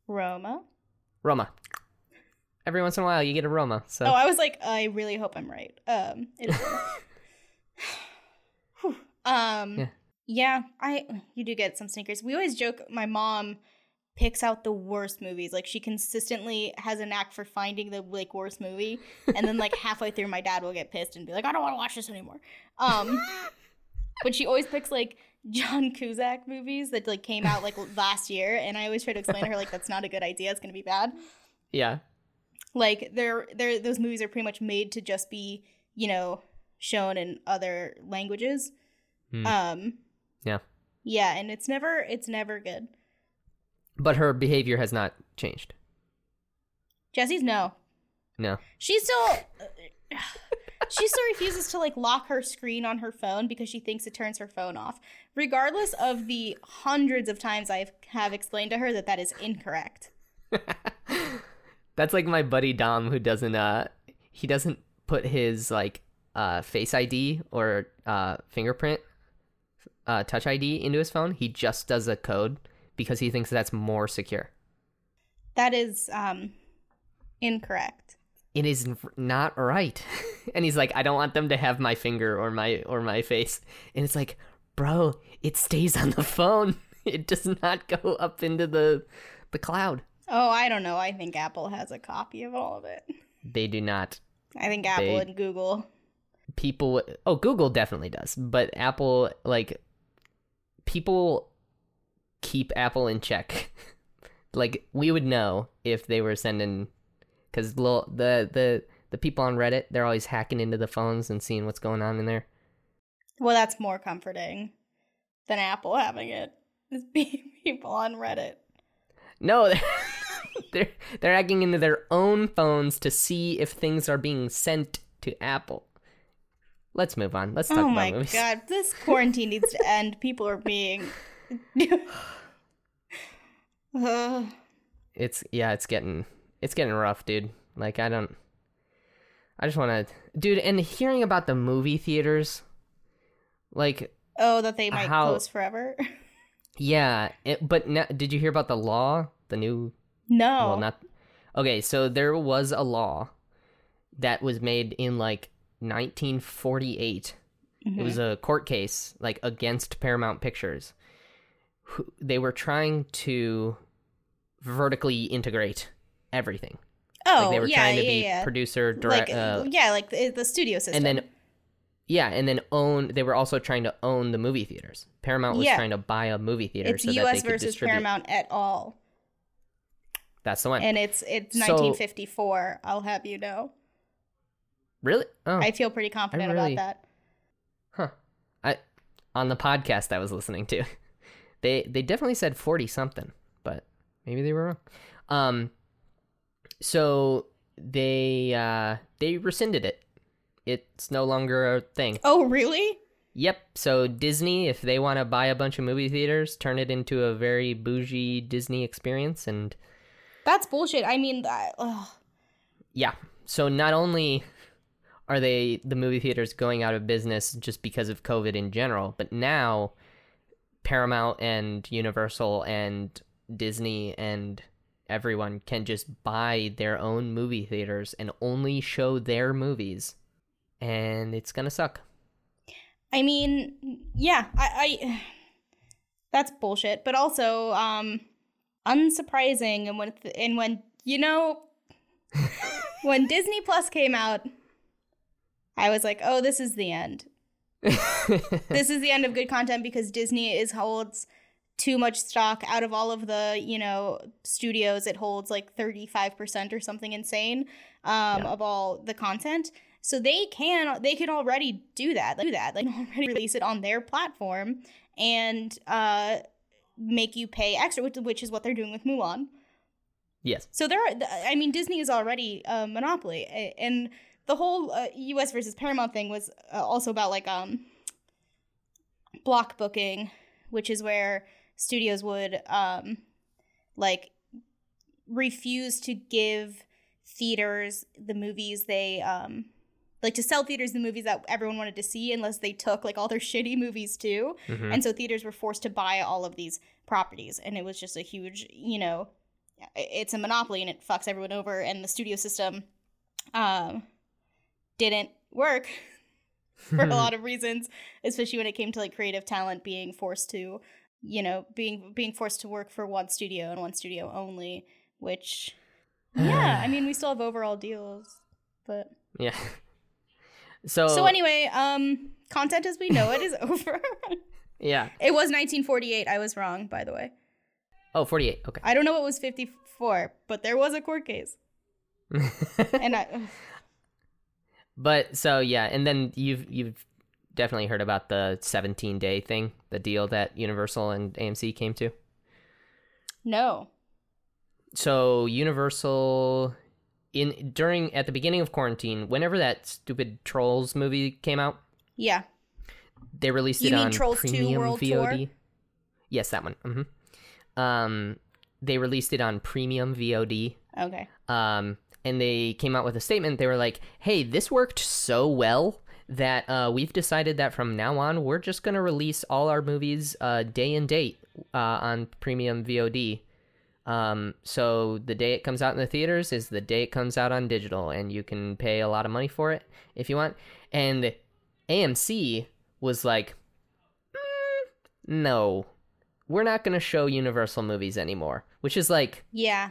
Roma. Roma. Every once in a while, you get a Roma. So Oh, I was like, I really hope I'm right. Um, um, Yeah. yeah. I you do get some sneakers. We always joke. My mom picks out the worst movies. Like she consistently has a knack for finding the like worst movie, and then like halfway through, my dad will get pissed and be like, I don't want to watch this anymore. Um, but she always picks like John Cusack movies that like came out like last year, and I always try to explain to her like that's not a good idea. It's gonna be bad. yeah, Like they're they're those movies are pretty much made to just be you know shown in other languages. Hmm. Um, Yeah. yeah, and it's never it's never good. But her behavior has not changed. Jesse's no. No. She still she still refuses to like lock her screen on her phone because she thinks it turns her phone off. Regardless of the hundreds of times I have explained to her that that is incorrect. That's like my buddy Dom, who doesn't. Uh, he doesn't put his like uh face ID or uh fingerprint, uh touch ID into his phone. He just does a code because he thinks that's more secure. That is um incorrect. It is not right. and he's like, I don't want them to have my finger or my or my face. And it's like, bro, it stays on the phone. It does not go up into the the cloud. Oh, I don't know. I think Apple has a copy of all of it. They do not. I think Apple They- and Google. People oh, Google definitely does, but Apple like people keep Apple in check. like we would know if they were sending because the the the people on Reddit they're always hacking into the phones and seeing what's going on in there. Well, that's more comforting than Apple having it. Is being people on Reddit. No, they're, they're they're hacking into their own phones to see if things are being sent to Apple. Let's move on. Let's talk oh about my god, this quarantine needs to end. People are being. Uh, It's yeah, it's getting it's getting rough, dude. Like I don't I just want to dude and hearing about the movie theaters like oh, that they might How- close forever. yeah, it, but na did you hear about the law? The new no. well not Okay, so there was a law that was made in like 1948 It was a court case like against Paramount Pictures. Who- They were trying to vertically integrate everything. oh, like they were yeah, trying to yeah, be yeah. producer, direct, like uh, yeah, like the, the studio system. and then yeah, and then own. They were also trying to own the movie theaters. Paramount was trying to buy a movie theater it's so that they U.S. could versus distribute. Paramount et al. That's the one. And it's it's So- 1954. I'll have you know. really? Oh, I feel pretty confident really- about that. huh. I on the podcast I was listening to, they they definitely said forty something, but maybe they were wrong. Um, so they uh they rescinded it. It's no longer a thing. Oh, really? Yep. So Disney, if they want to buy a bunch of movie theaters, turn it into a very bougie Disney experience, and That's bullshit. I mean, that, ugh. yeah. So not only are they the movie theaters going out of business just because of COVID in general, but now Paramount and Universal and Disney and everyone can just buy their own movie theaters and only show their movies, and it's gonna suck. I mean, yeah, I, I that's bullshit. But also, um, unsurprising. And when and when you know, when Disney Plus came out, I was like, oh, this is the end. this is the end of good content because Disney is holds too much stock out of all of the you know studios. It holds like thirty five percent or something insane um, Yeah. of all the content. So they can they can already do that. Do that. They can already release it on their platform and uh, make you pay extra, which, which is what they're doing with Mulan. yes. So there, are, I mean, Disney is already a monopoly, and the whole uh, U.S. versus Paramount thing was uh, also about like um block booking, which is where studios would um like refuse to give theaters the movies they um like to sell theaters the movies that everyone wanted to see unless they took like all their shitty movies too Mhm. and so theaters were forced to buy all of these properties and it was just a huge you know it's a monopoly and it fucks everyone over and the studio system um didn't work for a lot of reasons especially when it came to like creative talent being forced to you know being being forced to work for one studio and one studio only which yeah i mean we still have overall deals but Yeah. So so anyway um content as we know it is over yeah. it was 1948 i was wrong by the way Oh, 48. Okay. I don't know what was 54, but there was a court case. And I, but so yeah, and then you've you've definitely heard about the 17 day thing, the deal that Universal and AMC came to. no. So Universal in during at the beginning of quarantine, whenever that stupid Trolls movie came out, Yeah. they released You it mean on Trolls 2 premium World VOD. Tour? Yes, that one. Mm-hmm. Um, they released it on premium VOD. Okay. um, and they came out with a statement. They were like, "Hey, this worked so well that uh, we've decided that from now on, we're just gonna release all our movies uh, day and date uh, on premium VOD. Um, so the day it comes out in the theaters is the day it comes out on digital, and you can pay a lot of money for it if you want." And AMC was like, "Mm, "No, we're not gonna show Universal movies anymore," which is like Yeah.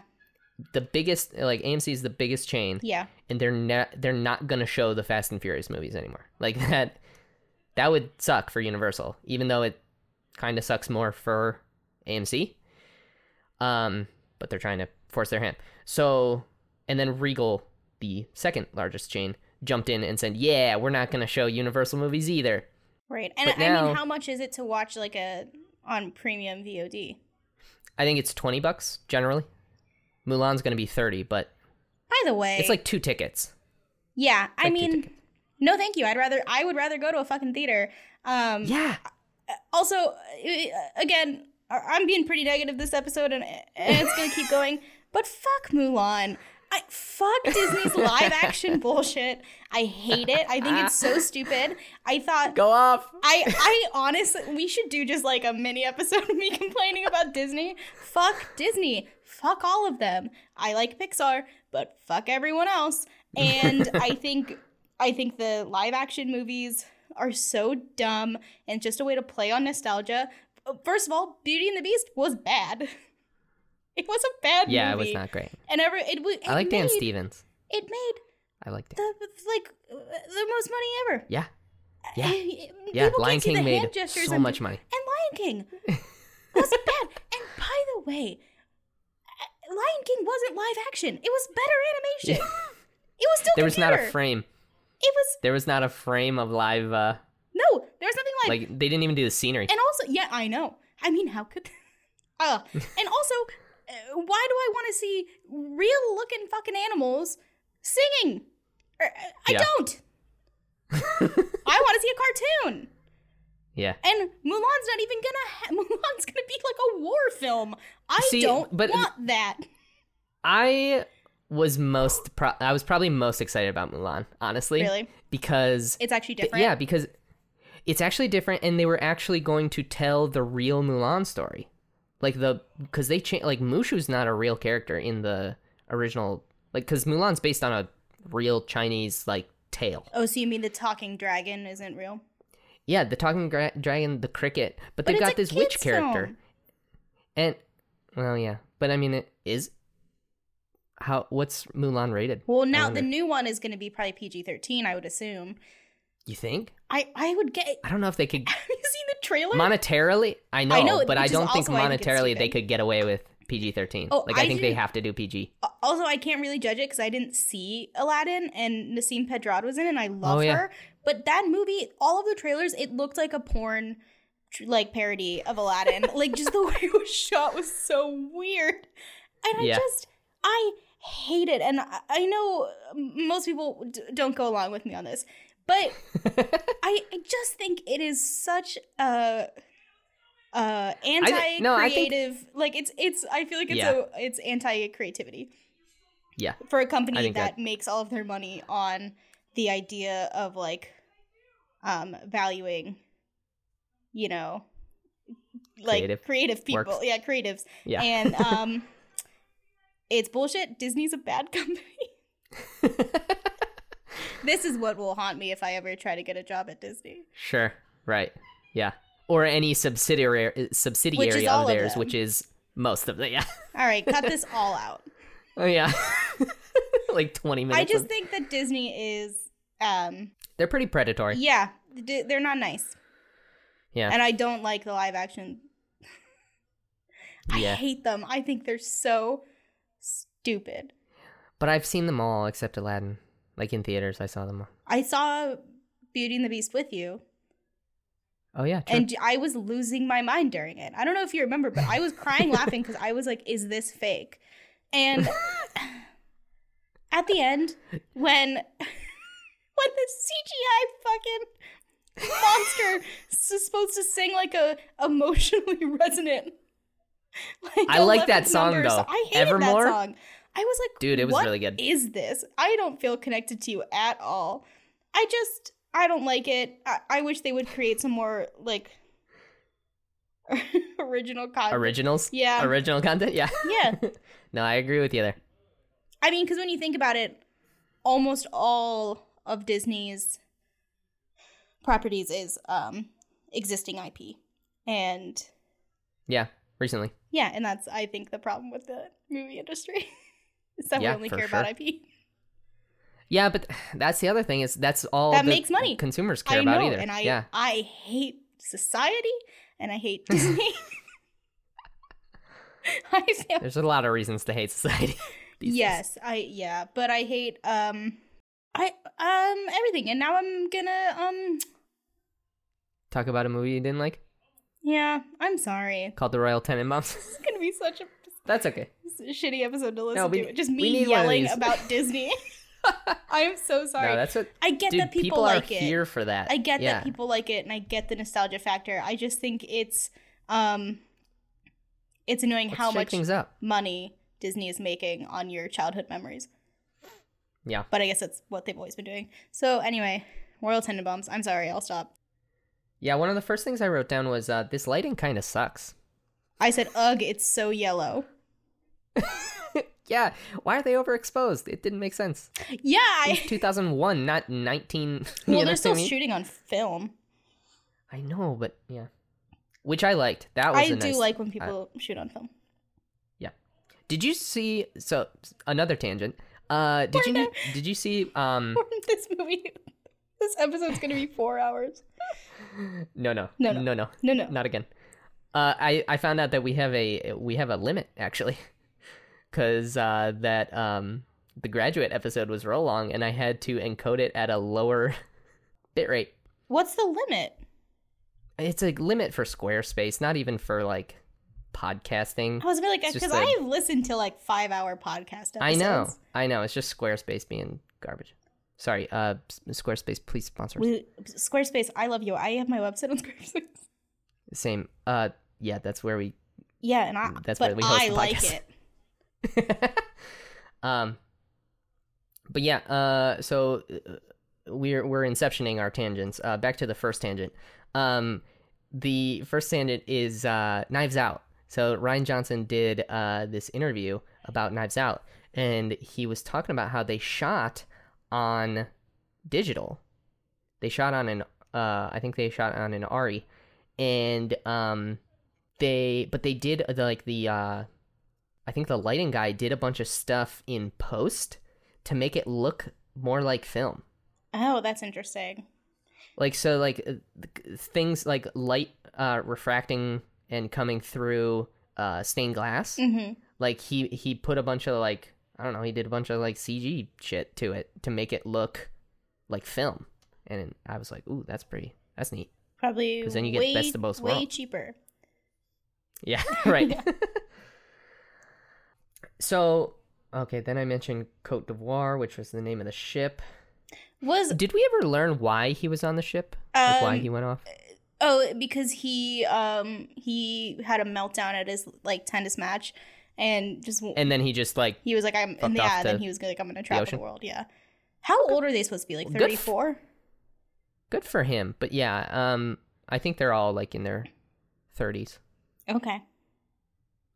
The biggest like AMC is the biggest chain Yeah. and they're not they're not going to show the Fast and Furious movies anymore. Like that that would suck for Universal even though it kind of sucks more for AMC. Um, but they're trying to force their hand. So, and then Regal, the second largest chain, jumped in and said, "Yeah, we're not going to show Universal movies either." Right. And But I now- mean, how much is it to watch like a on premium VOD? I think it's 20 bucks generally. Mulan's going to be 30, but By the way, it's like two tickets. yeah. I like mean, no, thank you. I'd rather I would rather go to a fucking theater. Um, Yeah. also uh, again I- i'm being pretty negative this episode and, and it's gonna keep going but fuck mulan I fuck Disney's live action bullshit. I hate it. I think it's so stupid. I thought Go off. I I honestly we should do just like a mini episode of me complaining about Disney. Fuck Disney. Fuck all of them. I like Pixar, but fuck everyone else. And I think I think the live action movies are so dumb and just a way to play on nostalgia. First of all, Beauty and the Beast was bad. It was a bad Yeah, it was not great. And ever it, it I like Dan Stevens. It made I like Dan. the like uh, the most money ever. Yeah. Yeah. People Yeah, Lion King made so much money. and Lion King wasn't bad. And by the way, uh, Lion King wasn't live action. It was better animation. it was still There was not a frame. It was There was not a frame of live uh no. There was nothing like. like they didn't even do the scenery. and also, yeah, I know. I mean, how could? Uh, and also, uh, why do I want to see real looking fucking animals singing? Er, uh, I Yeah. don't. I want to see a cartoon. Yeah. And Mulan's not even gonna. Ha- Mulan's gonna be like a war film. I See, don't but- want that. I was most pro- I was probably most excited about Mulan, honestly. Really? Because It's actually th- different. yeah, because it's actually different and they were actually going to tell the real Mulan story. Like the cuz they cha- like Mushu's not a real character in the original like cuz Mulan's based on a real Chinese like tale. Oh, so you mean the talking dragon isn't real? Yeah, the talking gra- dragon, the cricket, but, But they've got this witch character. film. And well, yeah, but I mean, it is how what's Mulan rated? Well, now the new one is going to be probably PG thirteen. I would assume. You think? I I would get. I don't know if they could Have you seen the trailer? monetarily. I know, I know, but I don't think also why I think it's monetarily they could get away with PG thirteen. Oh, like I, I think they have to do PG. also, I can't really judge it because I didn't see Aladdin and Nasim Pedrad was in, it and I oh, love Oh, yeah. her. But that movie, all of the trailers, it looked like a porn. Like parody of Aladdin, like just the way it was shot was so weird, and I Yeah. just I hate it. And I, I know most people d- don't go along with me on this, but I, I just think it is such a uh anti no, think- creative like it's it's I feel like it's Yeah. a it's anti creativity yeah, for a company that, that- makes all of their money on the idea of like um valuing you know like Creative creative people. works. yeah creatives. Yeah. and um it's bullshit. Disney's a bad company. This is what will haunt me if i ever try to get a job at disney. Sure, right, yeah, or any subsidiary subsidiary of of theirs, them. which is most of them. Yeah, all right cut this all out oh yeah, like twenty minutes. i just of- think that disney is um they're pretty predatory. yeah d- they're not nice Yeah, and I don't like the live action. I Yeah. hate them. I think they're so stupid. but I've seen them all except Aladdin. Like in theaters, I saw them all. I saw Beauty and the Beast with you, Oh yeah, true. and I was losing my mind during it. I don't know if you remember, but I was crying laughing because I was like, "Is this fake?" And at the end, when when the CGI fucking monster is supposed to sing like a emotionally resonant. Like I like that song, number though. I hated Evermore? that song. I was like, Dude, it was "What really good." Is this? I don't feel connected to you at all. I just, I don't like it. I, I wish they would create some more like original content. Originals. Yeah. Original content. Yeah. yeah, no, I agree with you there. I mean, because when you think about it, almost all of Disney's properties is um existing IP, and Yeah. Recently. yeah, and that's I think the problem with the movie industry is that Yeah, we only care about. IP. Yeah, but that's the other thing is that's all That makes money. Consumers care I about know, either. and I yeah. I hate society and I hate Disney. I feel There's a lot of reasons to hate society. these days. yes, I yeah, but I hate um I um everything. And now I'm gonna um Talk about a movie you didn't like yeah, I'm sorry. called The Royal Tenenbaums. It's gonna be such a That's okay. shitty episode to listen we- to. Just me need one of yelling about Disney. I am so sorry. No, that's what. I get Dude, that people, people, are like it. here for that. I get yeah. that people like it and I get the nostalgia factor. I just think it's um it's annoying Let's how much money Disney is making on your childhood memories. Yeah. But I guess that's what they've always been doing. So anyway, Royal Tenenbaums. I'm sorry, I'll stop. Yeah, one of the first things I wrote down was uh, this lighting kind of sucks. I said, ugh, it's so yellow. yeah, why are they overexposed? It didn't make sense. Yeah, I 2001, not 19. well, they're still shooting on film. I know, but yeah, which I liked. That was I do nice- like when people shoot on film. Yeah. Did you see? So another tangent. Uh, did you did you see? Um, this movie, this episode's gonna be four hours. no, no, No, no. no, no, No, no. not again. Uh, I I found out that we have a we have a limit actually, because uh, that um the graduate episode was real long, and I had to encode it at a lower bit rate. What's the limit? It's a limit for Squarespace, not even for like podcasting. I was be like, because I've listened to like five hour podcast episodes. I know, I know. It's just Squarespace being garbage. Sorry, uh, Squarespace, please sponsor. us. We, Squarespace, I love you. I have my website on Squarespace. Same. Uh, yeah, that's where we. Yeah, and I, That's where we host I the like podcast. it. um, but yeah. Uh, so uh, we're we're inceptioning our tangents. Uh, back to the first tangent. Um, the first tangent is uh, Knives Out. So Rian Johnson did uh this interview about Knives Out, and he was talking about how they shot on digital. They shot on an uh, I think they shot on an Arri, and um, they but they did uh, the, like the uh, I think the lighting guy did a bunch of stuff in post to make it look more like film. Oh, that's interesting. Like so, like uh, things like light uh, refracting and coming through uh, stained glass. hmm Like he he put a bunch of like I don't know, he did a bunch of like CG shit to it to make it look like film. And I was like, ooh, that's pretty, that's neat. Probably because then you get way, best of both way worlds. cheaper. Yeah, right. Yeah. So, okay, then I mentioned Cote d'Ivoire, which was the name of the ship. Was Did we ever learn why he was on the ship? Like why Um, he went off? oh because he um he had a meltdown at his like tennis match, and just And then he just like he was like I'm fucked and yeah, and then he was like I'm gonna travel the, ocean? world. Yeah. How old are they supposed to be? Like Good f- thirty four. good for him. But yeah, um, I think they're all like in their thirties. Okay.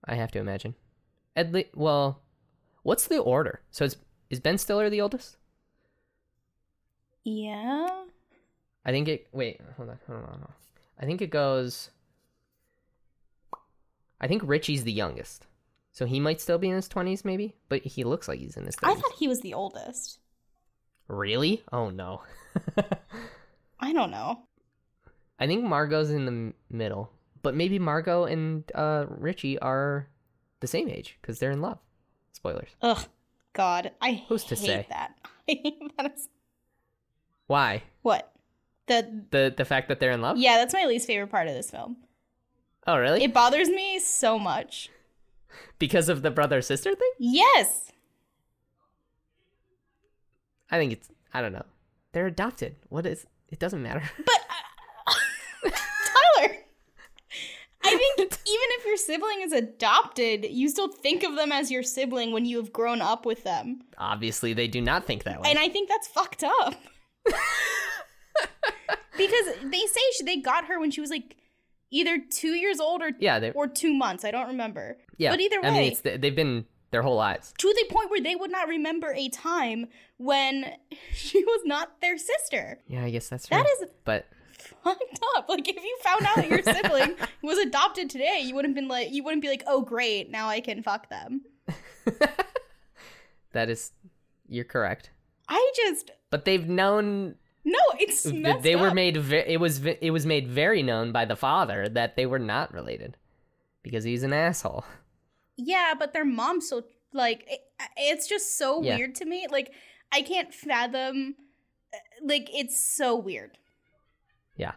I have to imagine. At le- well, what's the order? So is is Ben Stiller the oldest? Yeah. I think it. Wait, hold on, hold on, hold on. I think it goes. I think Richie's the youngest, so he might still be in his twenties, maybe. But he looks like he's in his I thought he was the oldest. Really? Oh no. I don't know. I think Margot's in the middle, but maybe Margot and uh, Richie are the same age because they're in love. Spoilers. Ugh. God, I Who's to hate say? that. That is Why? what the The the fact that they're in love? yeah. That's my least favorite part of this film. Oh, really? It bothers me so much. because of the brother sister thing? Yes. I think it's. I don't know. They're adopted. What is? It doesn't matter. But uh, Tyler, I think even if your sibling is adopted, you still think of them as your sibling when you have grown up with them. Obviously, they do not think that way. And I think that's fucked up. because they say she, they got her when she was like either 2 years old or yeah, they. or 2 months, I don't remember. Yeah, But either way, I mean, it's they've been their whole lives. to the point where they would not remember a time when she was not their sister. Yeah, I guess that's true. That is But fucked up. Like if you found out that your sibling was adopted today, you wouldn't been like you wouldn't be like, "Oh great, now I can fuck them." that is, you're correct. I just But they've known no, it's they were up. made ve- it was it was made very known by the father that they were not related because he's an asshole yeah, but their mom so like it, it's just so Yeah. weird to me. Like I can't fathom. uh, Like it's so weird. Yeah.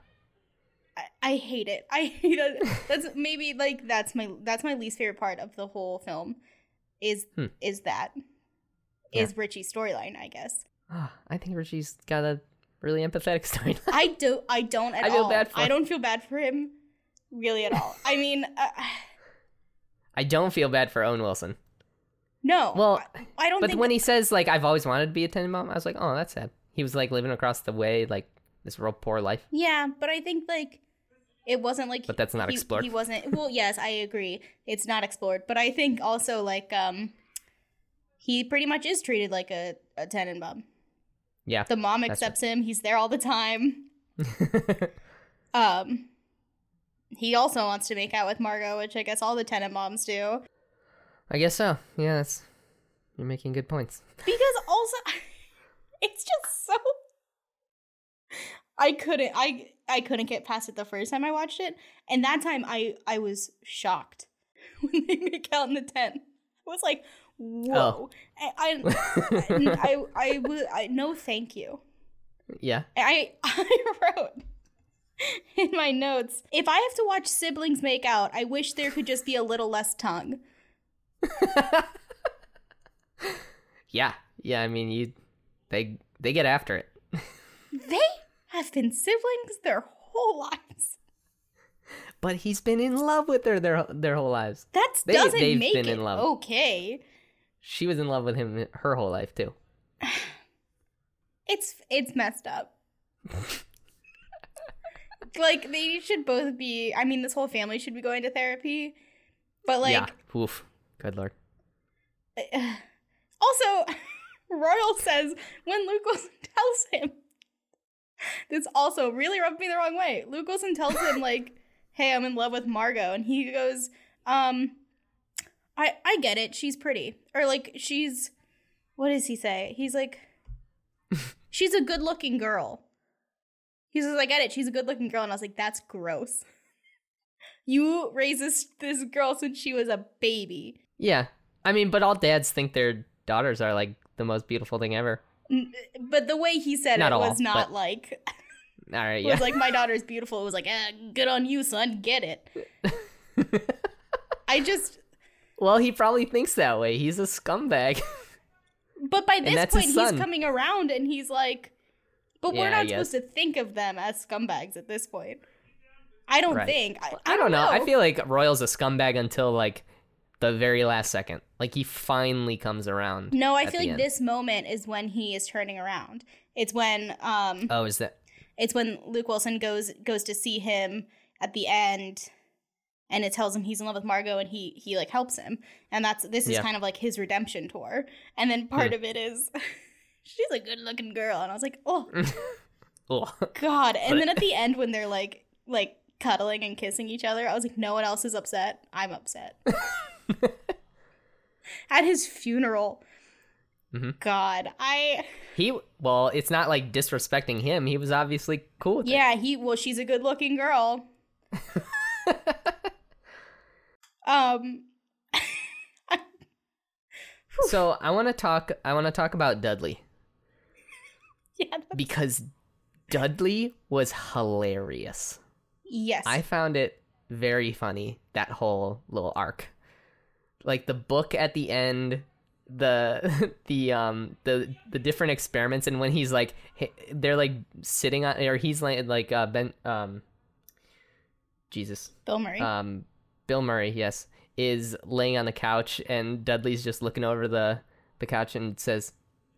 I, I hate it. I hate it. That's maybe like that's my that's my least favorite part of the whole film. Is Hmm. is that Yeah. is Richie's storyline? I guess Ah, I think Richie's got a really empathetic storyline. I do. I don't at I all. I don't feel bad for him, really at all. I mean, uh, I don't feel bad for Owen Wilson. no. Well, I, I don't but when he says like I've always wanted to be a Tenenbaum, I was like, oh, that's sad. He was like living across the way, like this real poor life. Yeah, but I think like it wasn't like But that's not he, explored. He wasn't well, yes, I agree. It's not explored. But I think also like um he pretty much is treated like a, a Tenenbaum. Yeah. The mom accepts him, he's there all the time. Um he also wants to make out with Margot, which I guess all the Tenenbaums do. I guess so. Yeah, that's you're making good points. Because also it's just so I couldn't I I couldn't get past it the first time I watched it. And that time I I was shocked when they make out in the tent. I was like, whoa. Oh. I I I, I, I, wa- I no thank you. Yeah. I I wrote in my notes, if I have to watch siblings make out, I wish there could just be a little less tongue. Yeah. Yeah, I mean you they they get after it. They have been siblings their whole lives. But he's been in love with her their their whole lives. That They- doesn't they've make been it in love. okay. She was in love with him her whole life too. It's it's messed up. like they should both be. I mean, this whole family should be going to therapy. But like, yeah. Oof. Good lord. also, Royal says when Luke tells him, this also really rubbed me the wrong way. Luke Wilson tells him like, "Hey, I'm in love with Margot," and he goes, "Um, I I get it. She's pretty, or like she's, what does he say? He's like, she's a good looking girl." He says, "I get it. She's a good looking girl," and I was like, "That's gross." You raised this this girl since she was a baby. Yeah. I mean, but all dads think their daughters are like the most beautiful thing ever. But the way he said Not it all, was not but- like All right, it yeah. was like my daughter's beautiful. It was like, eh, good on you, son. Get it. I just well, he probably thinks that way. He's a scumbag. but by this point he's coming around and he's like but we're not supposed to think of them as scumbags at this point. I don't Right. think. I, I don't know. I feel like Royal's a scumbag until like the very last second. Like he finally comes around. No, I feel like end. this moment is when he is turning around. It's when um Oh, is that? it's when Luke Wilson goes goes to see him at the end and it tells him he's in love with Margot and he he like helps him. And that's this is Yeah. kind of like his redemption tour. And then part Hmm. of it is she's a good looking girl and I was like, "Oh Oh, god." And then at the end when they're like like cuddling and kissing each other, I was like, "No one else is upset. I'm upset." at his funeral. Mhm. God, I he. Well, it's not like disrespecting him. He was obviously cool with it. Yeah, he well, she's a good looking girl. um So I want to talk. I want to talk about Dudley yeah, that's- because Dudley was hilarious. yes. I found it very funny that whole little arc. Like the book at the end, the the um the the different experiments and when he's like they're like sitting on or he's like like uh Ben um Jesus. Bill Murray. Um Bill Murray, yes, is laying on the couch and Dudley's just looking over the the couch and says,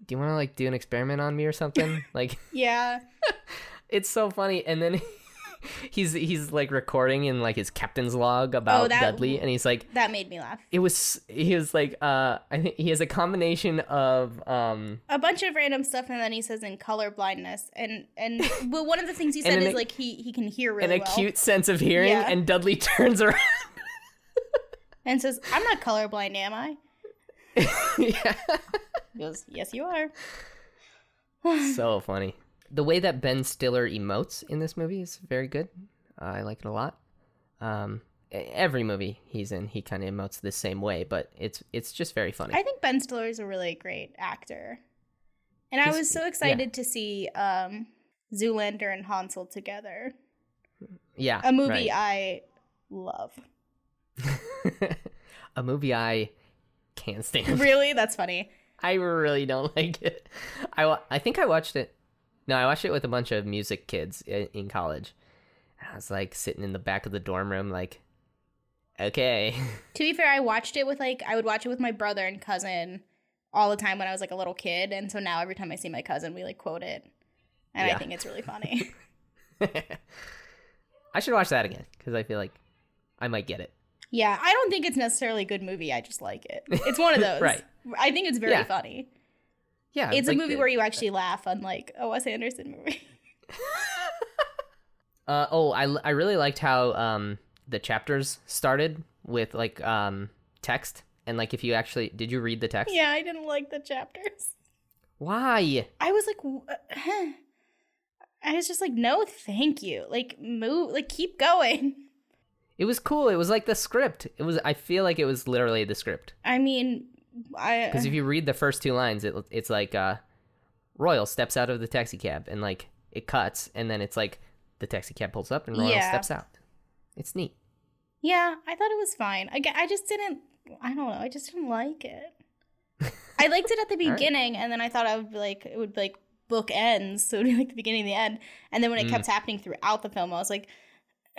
"Do you want to like do an experiment on me or something?" like yeah. it's so funny and then he's he's like recording in like his captain's log about Oh, that- dudley and he's like That made me laugh. it was he was like uh i think he has a combination of um A bunch of random stuff and then he says in color blindness and and well one of the things he said is an- like he he can hear an well. acute sense of hearing Yeah. and dudley turns around and says, "I'm not colorblind, am I?" yeah He goes, "Yes, you are." so funny the way that ben stiller emotes in this movie is very good uh, i like it a lot um every movie he's in, he kind of emotes the same way, but it's it's just very funny. I think Ben Stiller is a really great actor, and I was so excited to see um, Zoolander and Hansel together. yeah, A movie right. I love. a movie I can't stand. really, that's funny. I really don't like it. I I think I watched it. No, I watched it with a bunch of music kids in, in college. I was like sitting in the back of the dorm room, like, okay, To be fair, I watched it with like I would watch it with my brother and cousin all the time when I was like a little kid, and so now every time I see my cousin, we like quote it, and I think it's really funny. I should watch that again because I feel like I might get it. yeah, I don't think it's necessarily a good movie. I just like it. It's one of those. Right. I think it's very Yeah. funny. Yeah, It's a like movie the- where you actually laugh, unlike a Wes Anderson movie. Uh, oh, I, I really liked how um, the chapters started with like um, text and like if you actually did you read the text? yeah, I didn't like the chapters. Why? I was like, huh?" I was just like, no, thank you. Like, move, like, keep going. It was cool. It was like the script. It was. I feel like it was literally the script I mean, I because if you read the first two lines, it, it's like uh, Royal steps out of the taxi cab and like it cuts and then it's like the taxi cab pulls up and Royal Yeah. steps out. It's neat. yeah, I thought it was fine. I, I just didn't. I don't know. I just didn't like it. I liked it at the right. beginning, and then I thought I would be like it would like book ends, so it would be like the beginning and the end. And then when it Mm. kept happening throughout the film, I was like,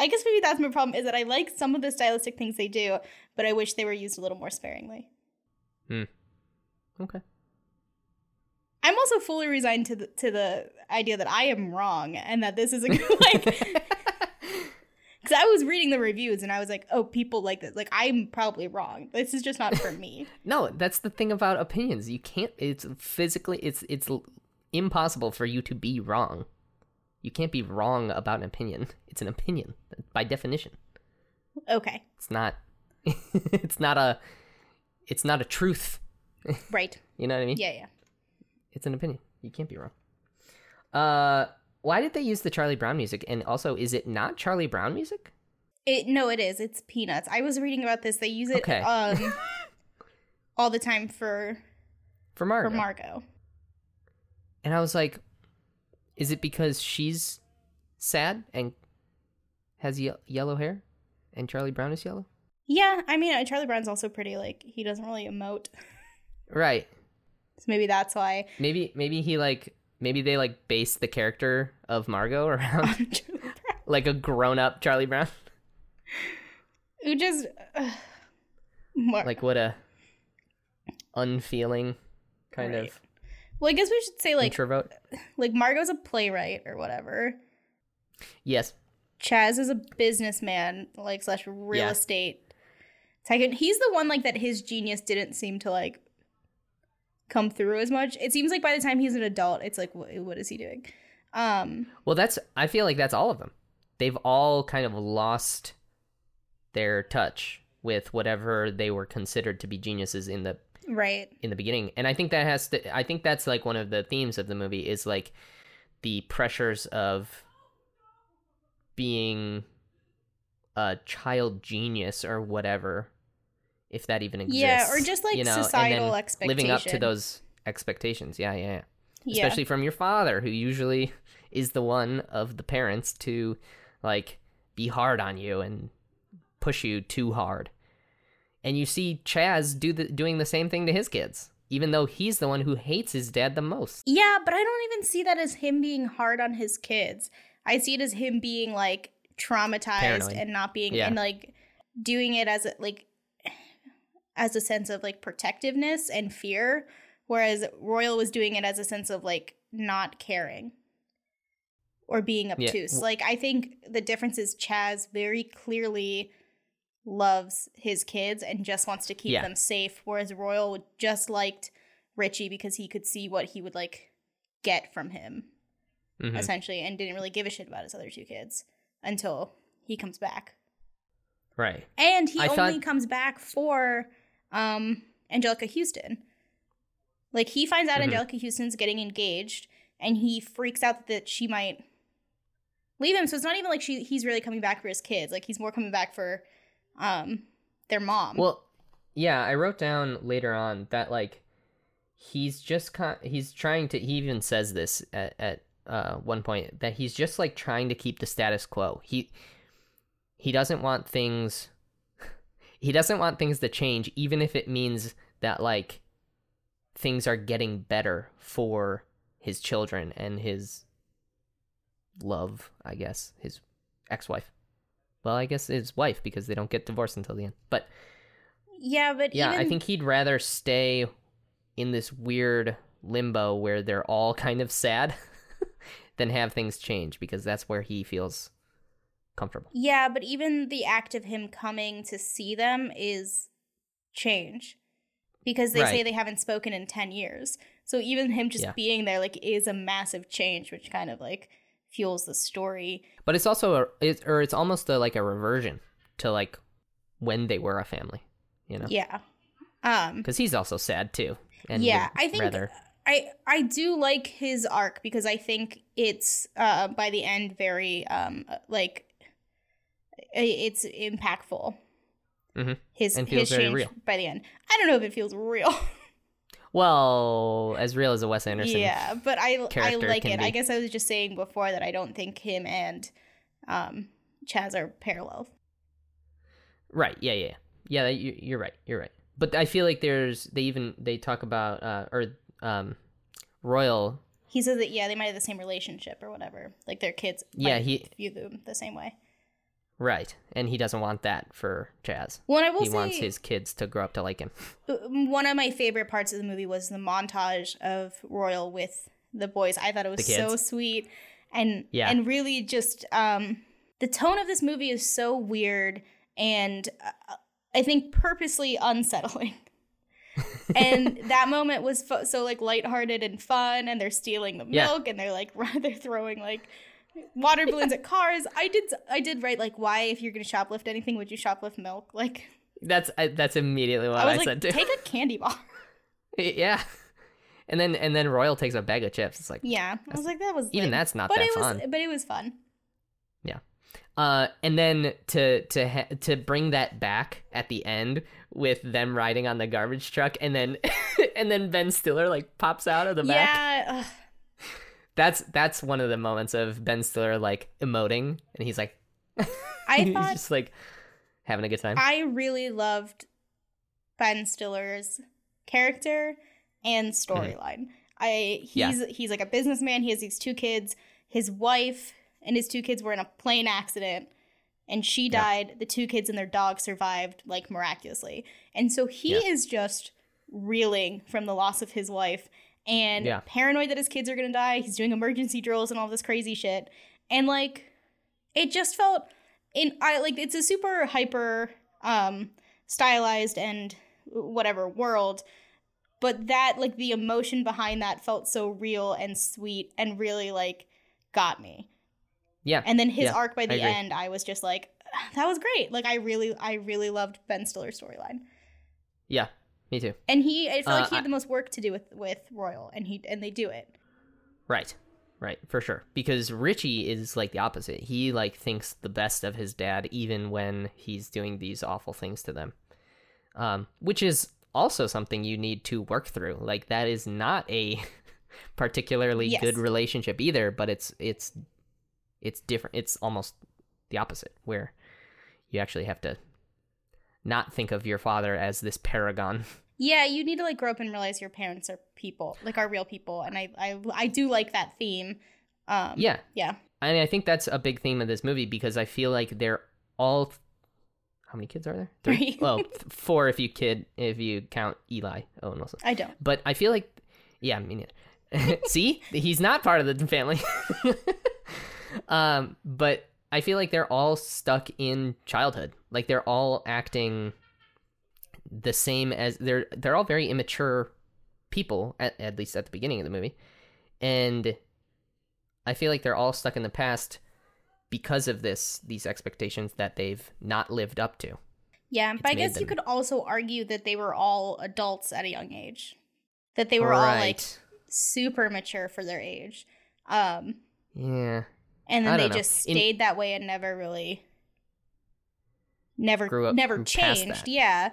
I guess maybe that's my problem is that I like some of the stylistic things they do, but I wish they were used a little more sparingly. Hmm. Okay. I'm also fully resigned to the to the idea that I am wrong and that this is a like because I was reading the reviews and I was like, oh, people like this. Like I'm probably wrong. This is just not for me. No, that's the thing about opinions. You can't. It's physically. It's it's impossible for you to be wrong. You can't be wrong about an opinion. It's an opinion by definition. okay, It's not. it's not a. It's not a truth. right? You know what I mean? Yeah, yeah. It's an opinion. You can't be wrong. Uh, why did they use the Charlie Brown music? And also, is it not Charlie Brown music? It no, it is. It's peanuts. I was reading about this. They use it Okay. um all the time for For Margot. for Margot. And I was like, is it because she's sad and has ye- yellow hair, and Charlie Brown is yellow? Yeah, I mean uh, Charlie Brown's also pretty. Like he doesn't really emote, Right. so maybe that's why. Maybe maybe he like maybe they like base the character of Margot around like a grown up Charlie Brown. Who just uh, Mar- Like what a unfeeling kind Right. of well, I guess we should say like introvert. like Margot's a playwright or whatever. Yes. Chaz is a businessman, like slash real Yeah. estate tycoon. He's the one like that his genius didn't seem to like come through as much. It seems like by the time he's an adult, it's like what, what is he doing? Um, Well, that's I feel like that's all of them. They've all kind of lost their touch with whatever they were considered to be geniuses in the right. in the beginning and i think that has to i think that's like one of the themes of the movie is like the pressures of being a child genius or whatever if that even exists Yeah, or just like you know, societal then expectation. living up to those expectations yeah yeah, yeah. Yeah. especially from your father who usually is the one of the parents to like be hard on you and push you too hard and you see chaz do the doing the same thing to his kids even though he's the one who hates his dad the most Yeah, but I don't even see that as him being hard on his kids. I see it as him being like traumatized Paranoid. and not being Yeah. and like doing it as a like as a sense of like protectiveness and fear, whereas Royal was doing it as a sense of like not caring or being obtuse. w- Like I think the difference is Chaz very clearly loves his kids and just wants to keep Yeah. them safe, whereas Royal just liked Richie because he could see what he would like get from him Mhm. essentially and didn't really give a shit about his other two kids until he comes back. right And he I only thought- comes back for um Anjelica Huston. Like he finds out Mhm. Anjelica Huston's getting engaged and he freaks out that she might leave him. So it's not even like she he's really coming back for his kids. Like he's more coming back for um their mom. Well, yeah, I wrote down later on that like he's just con- he's trying to he even says this at, at uh, one point that he's just like trying to keep the status quo. He he doesn't want things he doesn't want things to change even if it means that like things are getting better for his children and his love, I guess, his ex-wife. Well, I guess his wife because they don't get divorced until the end. But yeah, but yeah, even, I think he'd rather stay in this weird limbo where they're all kind of sad than have things change because that's where he feels comfortable. Yeah, but even the act of him coming to see them is change because they say they haven't spoken in 10 years. So even him just Yeah. being there like is a massive change which kind of like fuels the story. But it's also a, it's or it's almost a, like a reversion to like when they were a family, you know? Yeah. Um Because he's also sad too. And yeah, I think rather I I do like his arc because I think it's uh by the end very um like it's impactful. Mhm. His his change real. by the end. I don't know if it feels real. well as real as a Wes Anderson. yeah, but I I like it. I guess I was just saying before that I don't think him and um Chas are parallel. Right. Yeah. Yeah. Yeah. you- You're right. You're right. But I feel like there's they even they talk about uh or um Royal. He says that yeah, they might have the same relationship or whatever. Like their kids Yeah, might he- view them the same way. Right. And he doesn't want that for Jazz. Well, I will He say wants his kids to grow up to like him. one of my favorite parts of the movie was the montage of Royal with the boys. I thought it was so sweet and Yeah. and really just um the tone of this movie is so weird and uh, I think purposely unsettling. and that moment was fo- so like lighthearted and fun and they're stealing the Yeah. milk and they're like they're throwing like water balloons at cars. I did I did write like why if you're going to shoplift anything would you shoplift milk? Like That's I, that's immediately what I I, was like said too. take a candy bar. yeah. And then and then Royal takes a bag of chips. It's like Yeah, I was like, that was even that's not but that it was, fun. but it was fun. Yeah. Uh, and then to to ha- to bring that back at the end with them riding on the garbage truck, and then and then Ben Stiller like pops out of the back. Yeah. That's that's one of the moments of Ben Stiller like emoting, and he's like, I he's thought just like having a good time. I really loved Ben Stiller's character and storyline. I he's Mm-hmm. Yeah. he's like a businessman. He has these two kids. His wife and his two kids were in a plane accident, and she Yeah. died. The two kids and their dog survived like miraculously, and so he Yeah. is just reeling from the loss of his wife and Yeah. paranoid that his kids are gonna die. He's doing emergency drills and all this crazy shit, and like it just felt in I like it's a super hyper um stylized and whatever world but that like the emotion behind that felt so real and sweet and really like got me. Yeah, and then his Yeah, arc by the agree. end i was just like that was great. Like i really i really loved ben stiller's storyline. Yeah, me too. and he i felt Uh, like he I- had the most work to do with with royal and he and they do it Right. Right, for sure. Because Richie is like the opposite. He like thinks the best of his dad even when he's doing these awful things to them. Um, which is also something you need to work through. Like that is not a particularly Yes. good relationship either, but it's it's it's different. It's almost the opposite where you actually have to not think of your father as this paragon. yeah you need to like grow up and realize your parents are people like are real people and i i, I do like that theme um yeah, yeah I mean, I think that's a big theme of this movie because I feel like they're all. How many kids are there? Three. well, th- four if you kid if you count Eli Owen Wilson. i don't But I feel like, yeah, I mean, see, he's not part of the family. um, but I feel like they're all stuck in childhood. Like they're all acting the same as they're they're all very immature people at at least at the beginning of the movie, and I feel like they're all stuck in the past because of this these expectations that they've not lived up to. Yeah, but I guess you could also argue that they were all adults at a young age. That they were all like super mature for their age. Um Yeah. And then they know. just In- stayed that way and never really never Grew up- never changed yeah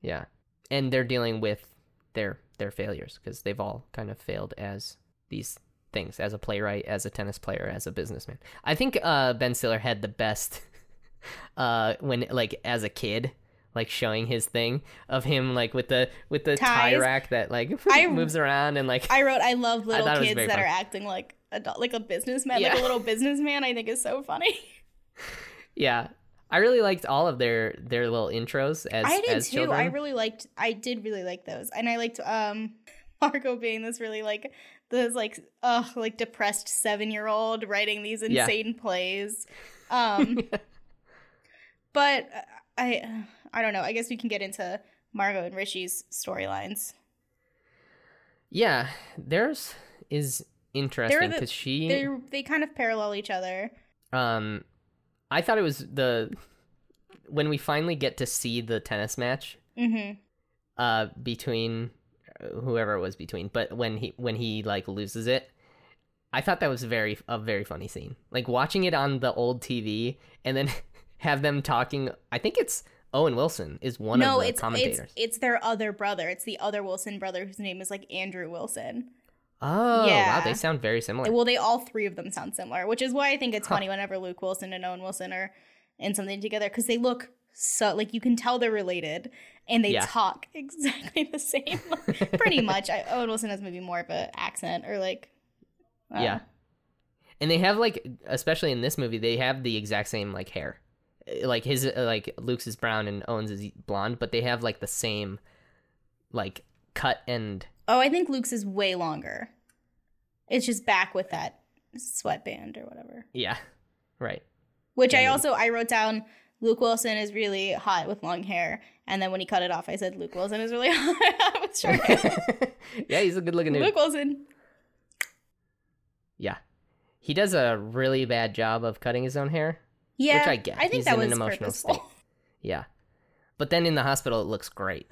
Yeah, and they're dealing with their their failures because they've all kind of failed as these things as a playwright, as a tennis player, as a businessman. I think uh, Ben Stiller had the best uh, when like as a kid. Like showing his thing of him like with the with the tie rack that like I- moves around and like i wrote i love little was kids that fun. are acting like a like a businessman like a little businessman i think is so funny. Yeah. I really liked all of their their little intros as i did as too. Children. i really liked i did really like those. And i liked um margot being this really like this like ugh like depressed seven year old writing these Yeah. insane plays. Um but uh, i i don't know. I guess we can get into margot and richie's storylines. Yeah, theirs is interesting the- because she they they kind of parallel each other Um, I thought it was the when we finally get to see the tennis match mm-hmm uh between uh, whoever it was between, but when he when he like loses it, I thought that was very a very funny scene. Like watching it on the old TV and then have them talking. I think it's Owen Wilson is one no of the it's commentators. it's it's their other brother it's the other wilson brother whose name is like andrew wilson oh Yeah. wow, they sound very similar. Well, they all three of them sound similar, which is why I think it's Huh. funny whenever Luke Wilson and Owen Wilson are in something together because they look so like you can tell they're related and they Yeah. talk exactly the same, like, pretty much. I, Owen Wilson has maybe more of an accent or like, uh, Yeah. and they have like especially in this movie they have the exact same like hair Uh, like his uh, like luke's is brown and owen's is blonde but they have like the same like cut and Oh, I think Luke's is way longer. It's just back with that sweatband or whatever. yeah right Which Yeah, I also I wrote down. Luke Wilson is really hot with long hair, and then when he cut it off, I said Luke Wilson is really hot with short hair. yeah he's a good looking dude Luke Wilson. yeah he does a really bad job of cutting his own hair Yeah, which i get I think he's that in was an emotional purposeful. state yeah but then in the hospital it looks great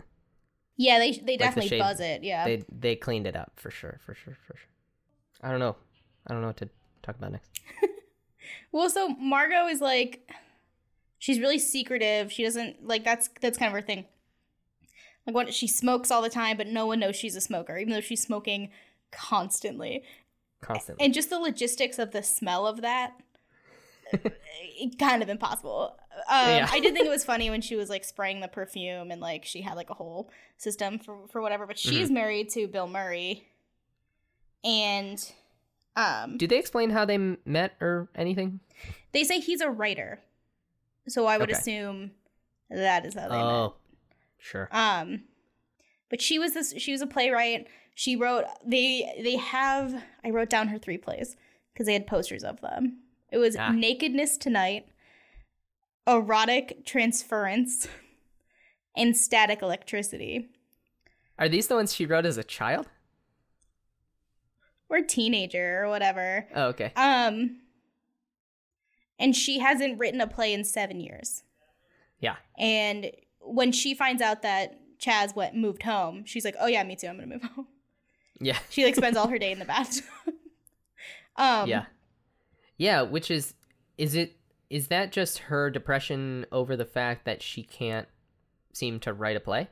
Yeah, they they the definitely shade- buzz it. Yeah, they they cleaned it up for sure for sure for sure i don't know i don't know what to talk about next well, so Margot is like, she's really secretive. She doesn't like that's that's kind of her thing. Like what she smokes all the time, but no one knows she's a smoker, even though she's smoking constantly. constantly And just the logistics of the smell of that, it- eh, kind of impossible. Um, Yeah. I did think it was funny when she was like spraying the perfume and like she had like a whole system for for whatever. But she's Mm-hmm. married to Bill Murray, and um, do they explain how they met or anything they say he's a writer, so I would Okay. assume that is how they met. oh sure Um, but she was this. She was a playwright. She wrote. They they have. I wrote down her three plays because they had posters of them. It was Ah. Nakedness Tonight, Erotic Transference, and Static Electricity. Are these the ones she wrote as a child? Or teenager or whatever. Oh, okay. Um, and she hasn't written a play in seven years. Yeah. And when she finds out that Chas went moved home, she's like, "Oh yeah, me too. I'm gonna move home." Yeah. She like spends all her day in the bathtub. um, yeah. Yeah, which is is it is that just her depression over the fact that she can't seem to write a play?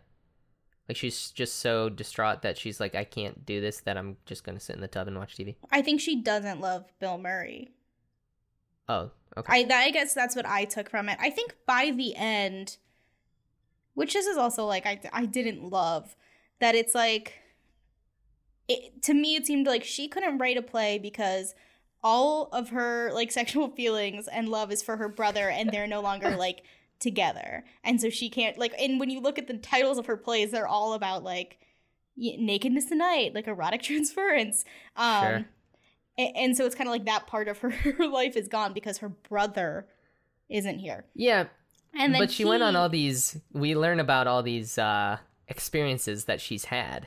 Like she's just so distraught that she's like I can't do this that I'm just going to sit in the tub and watch TV. I think she doesn't love Bill Murray. Oh, okay. I that, I guess that's what I took from it. I think by the end, which this is also like I I didn't love that it's like it to me it seemed like she couldn't write a play because all of her like sexual feelings and love is for her brother and they're no longer like together and so she can't like and when you look at the titles of her plays they're all about like y- nakedness tonight like erotic transference um Sure. a- and so it's kind of like that part of her life is gone because her brother isn't here yeah, and but she went on all these we learn about all these uh experiences that she's had over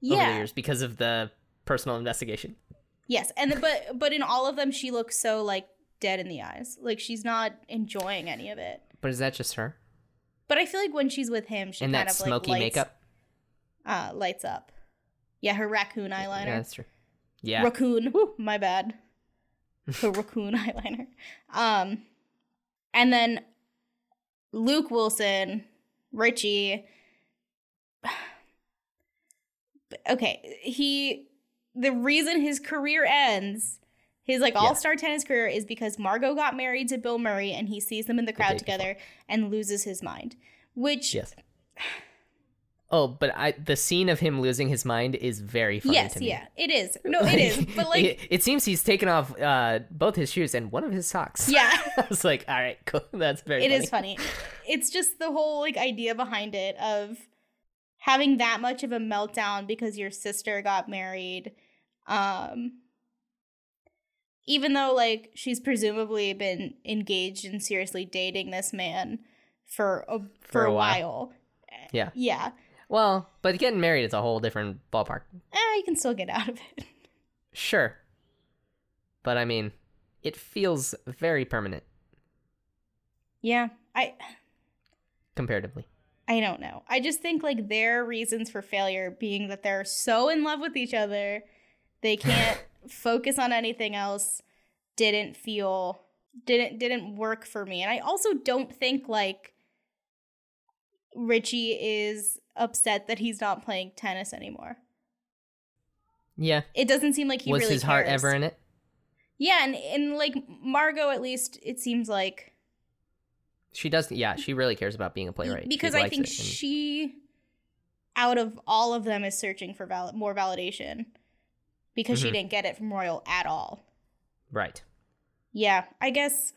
the yeah years because of the personal investigation. Yes and the, but but in all of them she looks so like dead in the eyes like she's not enjoying any of it But is that just her? but i feel like when she's with him she and kind that of like smoky lights, makeup? uh lights up yeah her raccoon Yeah, eyeliner that's true. Yeah. raccoon my bad the raccoon eyeliner. Um, and then Luke Wilson, Richie. Okay, he the reason his career ends, his like all star tennis career, is because Margot got married to Bill Murray and he sees them in the crowd day before. together and loses his mind. Which Yes. Oh, but I the scene of him losing his mind is very funny yes, to me. yeah, it is. No, it is. But like, it, it seems he's taken off uh, both his shoes and one of his socks. yeah. I was like, all right, cool. That's very. It funny. is funny. It's just the whole like idea behind it of having that much of a meltdown because your sister got married. Um even though like she's presumably been engaged and seriously dating this man for a, for, a a while. while. Yeah. Yeah. Well, but getting married is a whole different ballpark. Eh, you can still get out of it. Sure. But I mean, it feels very permanent Yeah. I comparatively. I don't know. I just think like their reasons for failure being that they're so in love with each other, they can't focus on anything else, didn't feel didn't didn't work for me. And I also don't think like Richie is upset that he's not playing tennis anymore. Yeah. It doesn't seem like he Was really his heart cares. ever in it? Yeah, and and like Margot at least it seems like She does. Yeah, she really cares about being a playwright. Because I think and- she, out of all of them, is searching for val- more validation because she Mhm. didn't get it from Royal at all. right. Yeah, I guess.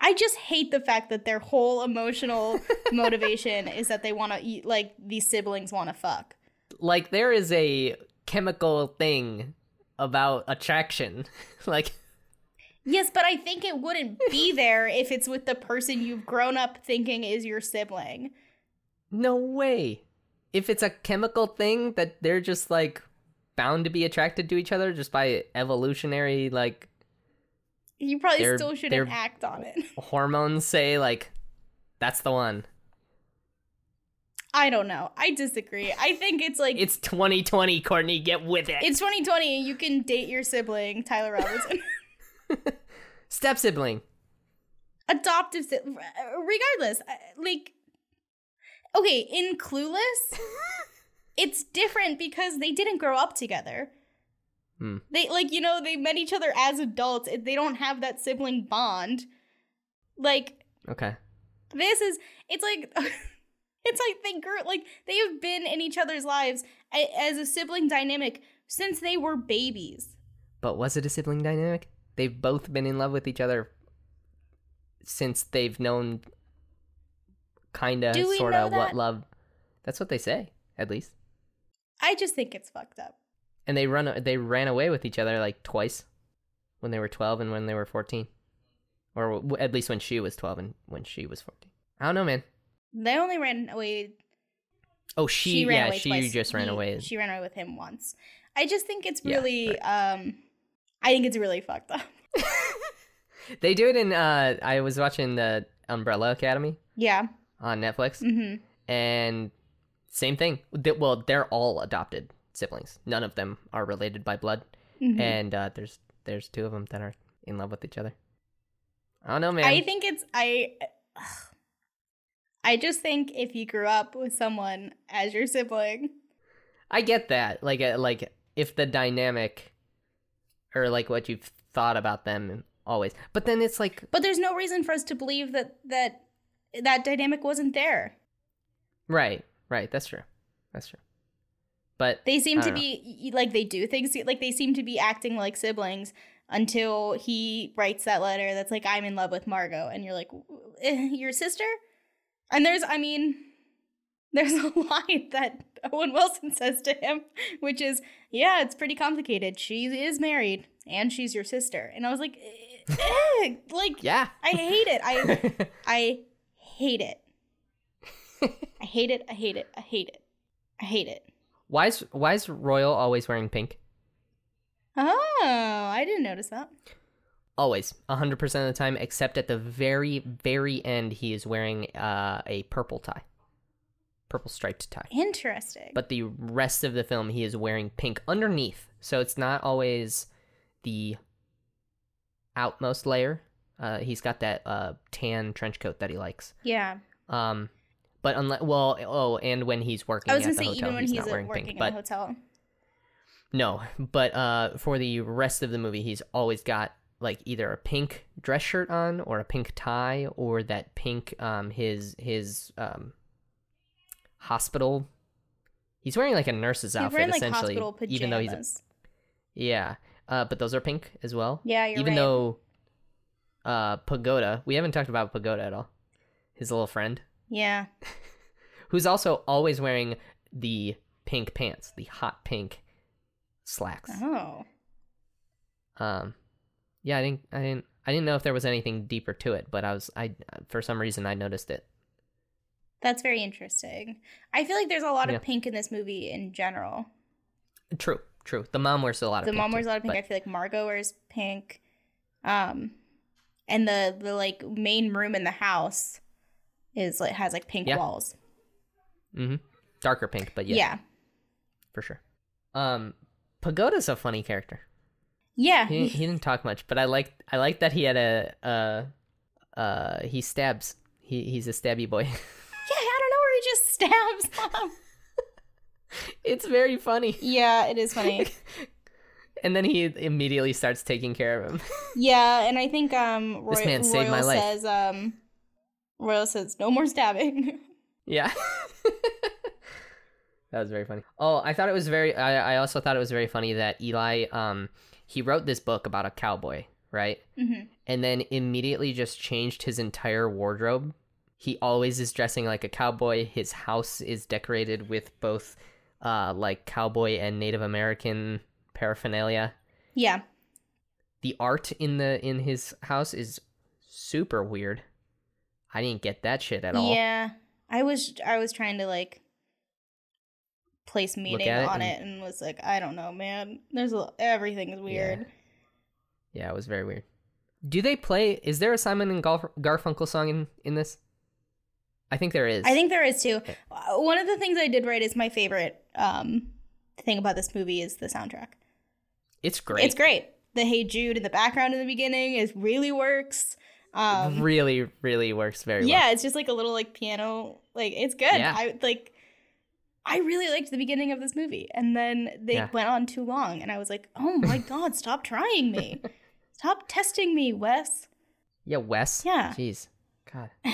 I just hate the fact that their whole emotional motivation is that they want to eat, like these siblings want to fuck. Like there is a chemical thing about attraction. like Yes, but I think it wouldn't be there if it's with the person you've grown up thinking is your sibling. no way. If it's a chemical thing that they're just like bound to be attracted to each other just by evolutionary like You probably They're- still shouldn't act on it. hormones say like that's the one. I don't know. I disagree. I think it's like It's 2020, Courtney. Get with it. It's 2020. You can date your sibling, Tyler Robertson. Step sibling. Adoptive, si- regardless. uh, Like, okay, in Clueless, it's different because they didn't grow up together. Hmm. They like you know they met each other as adults. They don't have that sibling bond. Like Okay. this is it's like it's like they grew like they have been in each other's lives a- as a sibling dynamic since they were babies. But was it a sibling dynamic? They've both been in love with each other since they've known kinda sorta what love that's what they say, at least. I just think it's fucked up. And they run they ran away with each other like twice when they were 12 and when they were 14. Or w- at least when she was 12 and when she was 14. I don't know, man. They only ran away. Oh, she, ran yeah, she twice. just ran He- away. She ran away with him once. I just think it's Yeah, really. um I think it's really fucked up. They do it in uh I was watching the Umbrella Academy Yeah. on Netflix hmm and same thing. They- Well, they're all adopted siblings. None of them are related by blood, hmm and uh, there's there's two of them that are in love with each other. I don't know, man. I think it's I. I just think if you grew up with someone as your sibling, I get that. Like, uh, like if the dynamic, or like what you've thought about them always, but then it's like, but there's no reason for us to believe that that that dynamic wasn't there. right, right. That's true. That's true. But They seem to know. be like they do things like they seem to be acting like siblings until he writes that letter that's like I'm in love with Margot and you're like eh, your sister? And there's I mean there's a line that Owen Wilson says to him which is yeah, it's pretty complicated. She is married and she's your sister. And I was like eh, eh, like yeah. I hate it. I I hate it. I hate it. I hate it. I hate it. I hate it. why is why is Royal always wearing pink? Oh, I didn't notice that. Always, hundred percent of the time, except at the very, very end, he is wearing uh, a purple tie, purple striped tie. Interesting. But the rest of the film, he is wearing pink underneath, so it's not always the outmost layer. Uh, he's got that uh, tan trench coat that he likes. Yeah. Um, but unless well, oh, and when he's working, I was gonna the say hotel, even when he's, he's, not wearing working pink. in But the hotel. no, but uh, for the rest of the movie, he's always got like either a pink dress shirt on, or a pink tie, or that pink um his his um hospital. He's wearing like a nurse's He's outfit wearing like essentially, hospital pajamas. even though he's a, yeah. Uh, but those are pink as well. yeah, you're even right. though uh Pagoda, we haven't talked about Pagoda at all. His little friend, yeah, who's also always wearing the pink pants, the hot pink slacks. oh, Um, yeah, I didn't, I didn't, I didn't know if there was anything deeper to it, but I was, I, for some reason, I noticed it. that's very interesting. I feel like there's a lot Yeah. of pink in this movie in general. True, true. The mom wears a lot of. the pink mom too, wears a lot of pink. but- I feel like Margot wears pink. Um, and the the like main room in the house is like has like pink Yeah. walls. Mhm. darker pink, but yeah, Yeah, for sure. Um, Pagoda's a funny character. yeah, He, he didn't talk much, but I like, I like that he had a, uh, uh, he stabs. He, he's a stabby boy. Yeah, I don't know where he just stabs it's very funny. yeah, it is funny. And then he immediately starts taking care of him. Yeah, and I think um Roy- This man saved Royal my life. says um Royal says no more stabbing. Yeah. that was very funny. Oh, I thought it was very I, I also thought it was very funny that Eli um he wrote this book about a cowboy, right? Mhm. And then immediately just changed his entire wardrobe. He always is dressing like a cowboy. His house is decorated with both uh like cowboy and Native American paraphernalia. yeah. The art in the in his house is super weird. I didn't get that shit at all. Yeah. I was I was trying to like place meaning it on and- it and was like, I don't know, man. There's a, everything is weird. Yeah, it was very weird. Do they play? Is there a Simon and Garf- Garfunkel song in in this? I think there is. I think there is too. Uh, One of the things I did write is my favorite um thing about this movie is the soundtrack. it's great. It's great. The Hey Jude in the background in the beginning is really works. Um really, really works very yeah, well. Yeah, it's just like a little like piano. Like it's good. Yeah. I like. I really liked the beginning of this movie, and then they Yeah. went on too long, and I was like, "Oh my god, stop trying me! Stop testing me, Wes." Yeah, Wes. Yeah. Jeez. God.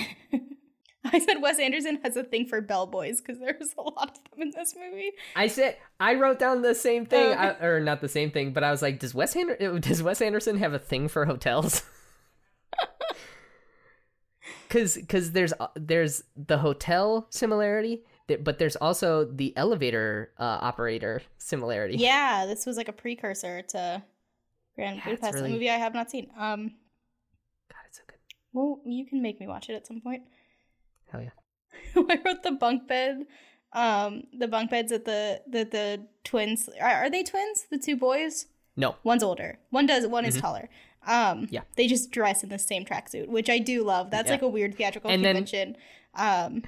I said Wes Anderson has a thing for bellboys because there's a lot of them in this movie. I said I wrote down the same thing, Oh, I, or not the same thing, but I was like, does Wes Ander- does Wes Anderson have a thing for hotels? Because because there's uh, there's the hotel similarity, but there's also the elevator uh, operator similarity. Yeah, this was like a precursor to Grand Yeah, Budapest, really- a movie I have not seen. Um, God, it's so good. well, you can make me watch it at some point. Hell yeah. I wrote the bunk bed. Um, the bunk beds that the that the twins are, are they twins? The two boys. No. One's older. One does. One is taller. Um. Yeah. They just dress in the same tracksuit, which I do love. That's Yeah. like a weird theatrical And then- convention. um,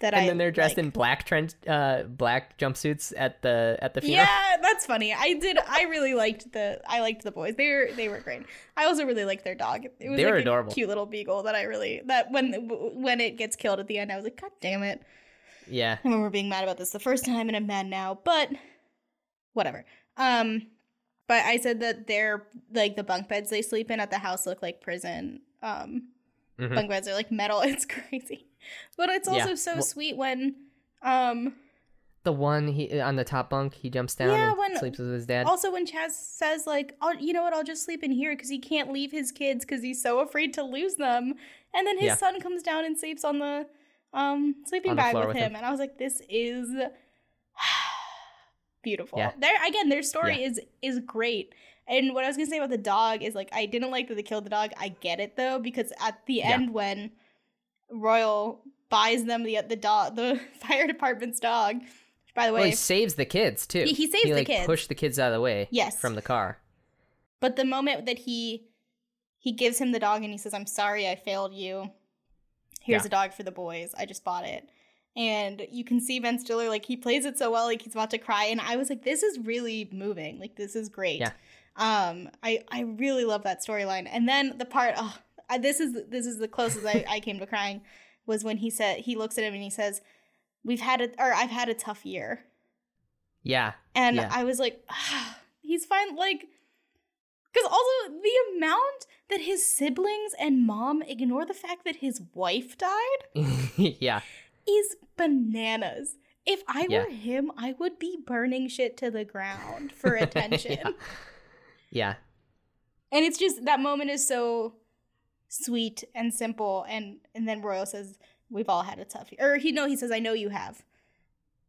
that I, and I then they're dressed like. in black trench uh black jumpsuits at the at the funeral. Yeah, that's funny. I did. I really liked the. I liked the boys. They were they were great. I also really liked their dog. It was They were like a adorable. cute little beagle that I really that when when it gets killed at the end, I was like, God damn it! Yeah. I remember being mad about this the first time, and I'm mad now. But whatever. Um, but I said that they're like the bunk beds they sleep in at the house look like prison. Um, Mhm. bunk beds are like metal. It's crazy, but it's also Yeah. so Well- sweet when um The one he on the top bunk, he jumps down Yeah, and when- sleeps with his dad. Also, when Chas says like, "Oh, you know what? I'll just sleep in here" because he can't leave his kids because he's so afraid to lose them, and then his Yeah. son comes down and sleeps on the um sleeping On bag with with him. him. and I was like, "This is beautiful." Yeah. There again, their story Yeah. is is great. And what I was gonna say about the dog is like, I didn't like that they killed the dog. I get it though because at the Yeah. end when Royal buys them the the dog, the fire department's dog. Which, by the way, well, he saves the kids too. He- he saves he, the like, kids. Push the kids out of the way. Yes. From the car. But the moment that he he gives him the dog and he says, "I'm sorry, I failed you. Here's Yeah. a dog for the boys. I just bought it." And you can see Ben Stiller like he plays it so well, like he's about to cry, and I was like, this is really moving. Like this is great. Yeah. Um, I I really love that storyline, and then the part. Oh, I- this is this is the closest I, I came to crying was when he said he looks at him and he says, "We've had a or I've had a tough year," Yeah. and Yeah. I was like, ah, he's fine. Like, because also the amount that his siblings and mom ignore the fact that his wife died yeah. Is bananas. If I Yeah. were him, I would be burning shit to the ground for attention. yeah. Yeah. And it's just that moment is so sweet and simple and and then Royal says we've all had a tough year. Or he no, he says I know you have.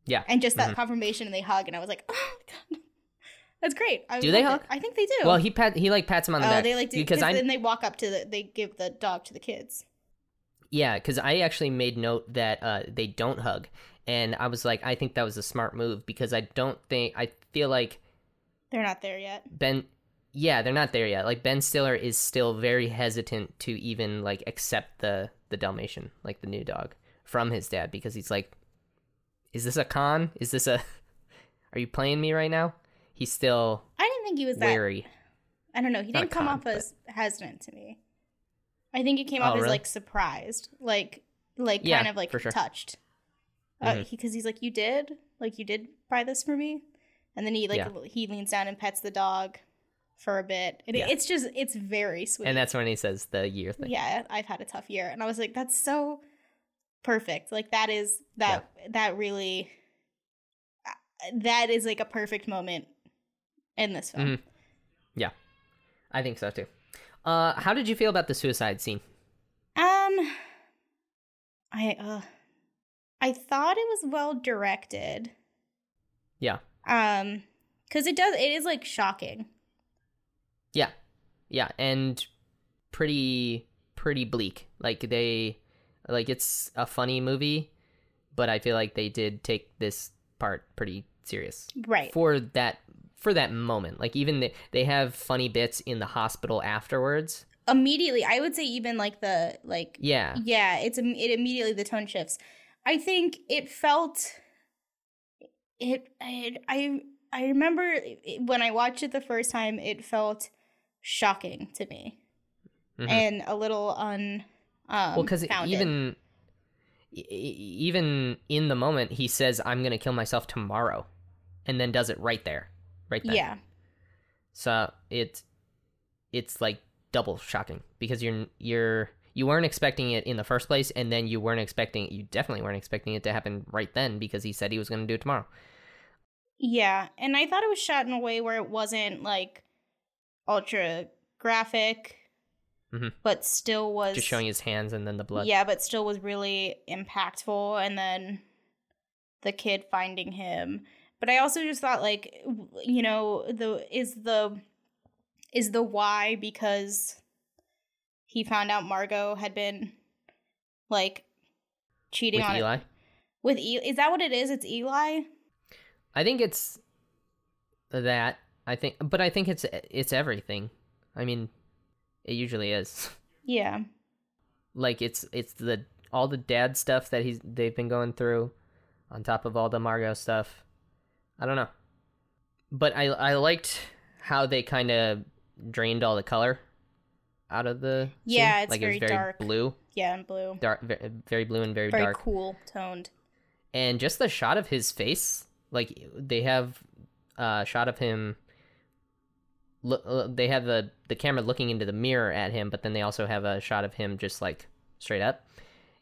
Yeah. And just that Mhm. confirmation and they hug and I was like, "Oh my god." That's great. I Do they loved it. hug? I think they do. Well, he pat he like pats him on the oh, back they like do because then they walk up to the they give the dog to the kids. Yeah because I actually made note that uh, they don't hug, and I was like I think that was a smart move because I don't think I feel like They're not there yet. Ben yeah, they're not there yet. Like Ben Stiller is still very hesitant to even like accept the the Dalmatian, like the new dog, from his dad because he's like is this a con? Is this a Are you playing me right now? He's still I didn't think he was that wary. I don't know. He Not didn't come con, off as hesitant to me. I think he came Oh, off as like surprised, like like Yeah, kind of like sure. touched. Because Mhm. he, 'cause he's like, "You did, like you did buy this for me," and then he like Yeah. he leans down and pets the dog for a bit. And it- Yeah. it's just it's very sweet. And that's when he says the year thing. yeah, I've had a tough year, and I was like, "That's so perfect." Like that is that that really uh, that is like a perfect moment in this film. Mhm. Yeah. I think so too. Uh how did you feel about the suicide scene? Um, I uh, I thought it was well directed. Yeah. Um, because it does it is like shocking. Yeah. Yeah, and pretty pretty bleak. Like they like it's a funny movie, but I feel like they did take this part pretty serious Right. for that for that moment. Like even they, they have funny bits in the hospital afterwards. Immediately, I would say even like the like Yeah. yeah, it's it immediately the tone shifts. I think it felt it. it I I remember when I watched it the first time, it felt shocking to me Mhm. and a little un. Um, well, because even e- even in the moment, he says, "I'm gonna kill myself tomorrow," and then does it right there, right then. yeah, So it's it's like double shocking because you're you're you weren't expecting it in the first place, and then you weren't expecting you definitely weren't expecting it to happen right then because he said he was going to do it tomorrow. Yeah, and I thought it was shot in a way where it wasn't like ultra graphic, Mhm. but still was Just showing his hands and then the blood. Yeah, but still was really impactful. And then the kid finding him. But I also just thought, like, you know, the is the is the why because he found out Margot had been like cheating with on Eli. it with Eli. Is that what it is? It's Eli. I think it's that. I think, but I think it's it's everything. I mean, it usually is. Yeah. like it's it's the all the dad stuff that he's they've been going through on top of all the Margot stuff. I don't know. But I I liked how they kind of drained all the color out of the scene. Yeah, it's like very it was very dark. blue, Yeah, and blue. dark very, very blue and very, Very dark. cool toned. And just the shot of his face, like they have a shot of him look uh, they have the the camera looking into the mirror at him, but then they also have a shot of him just like straight up.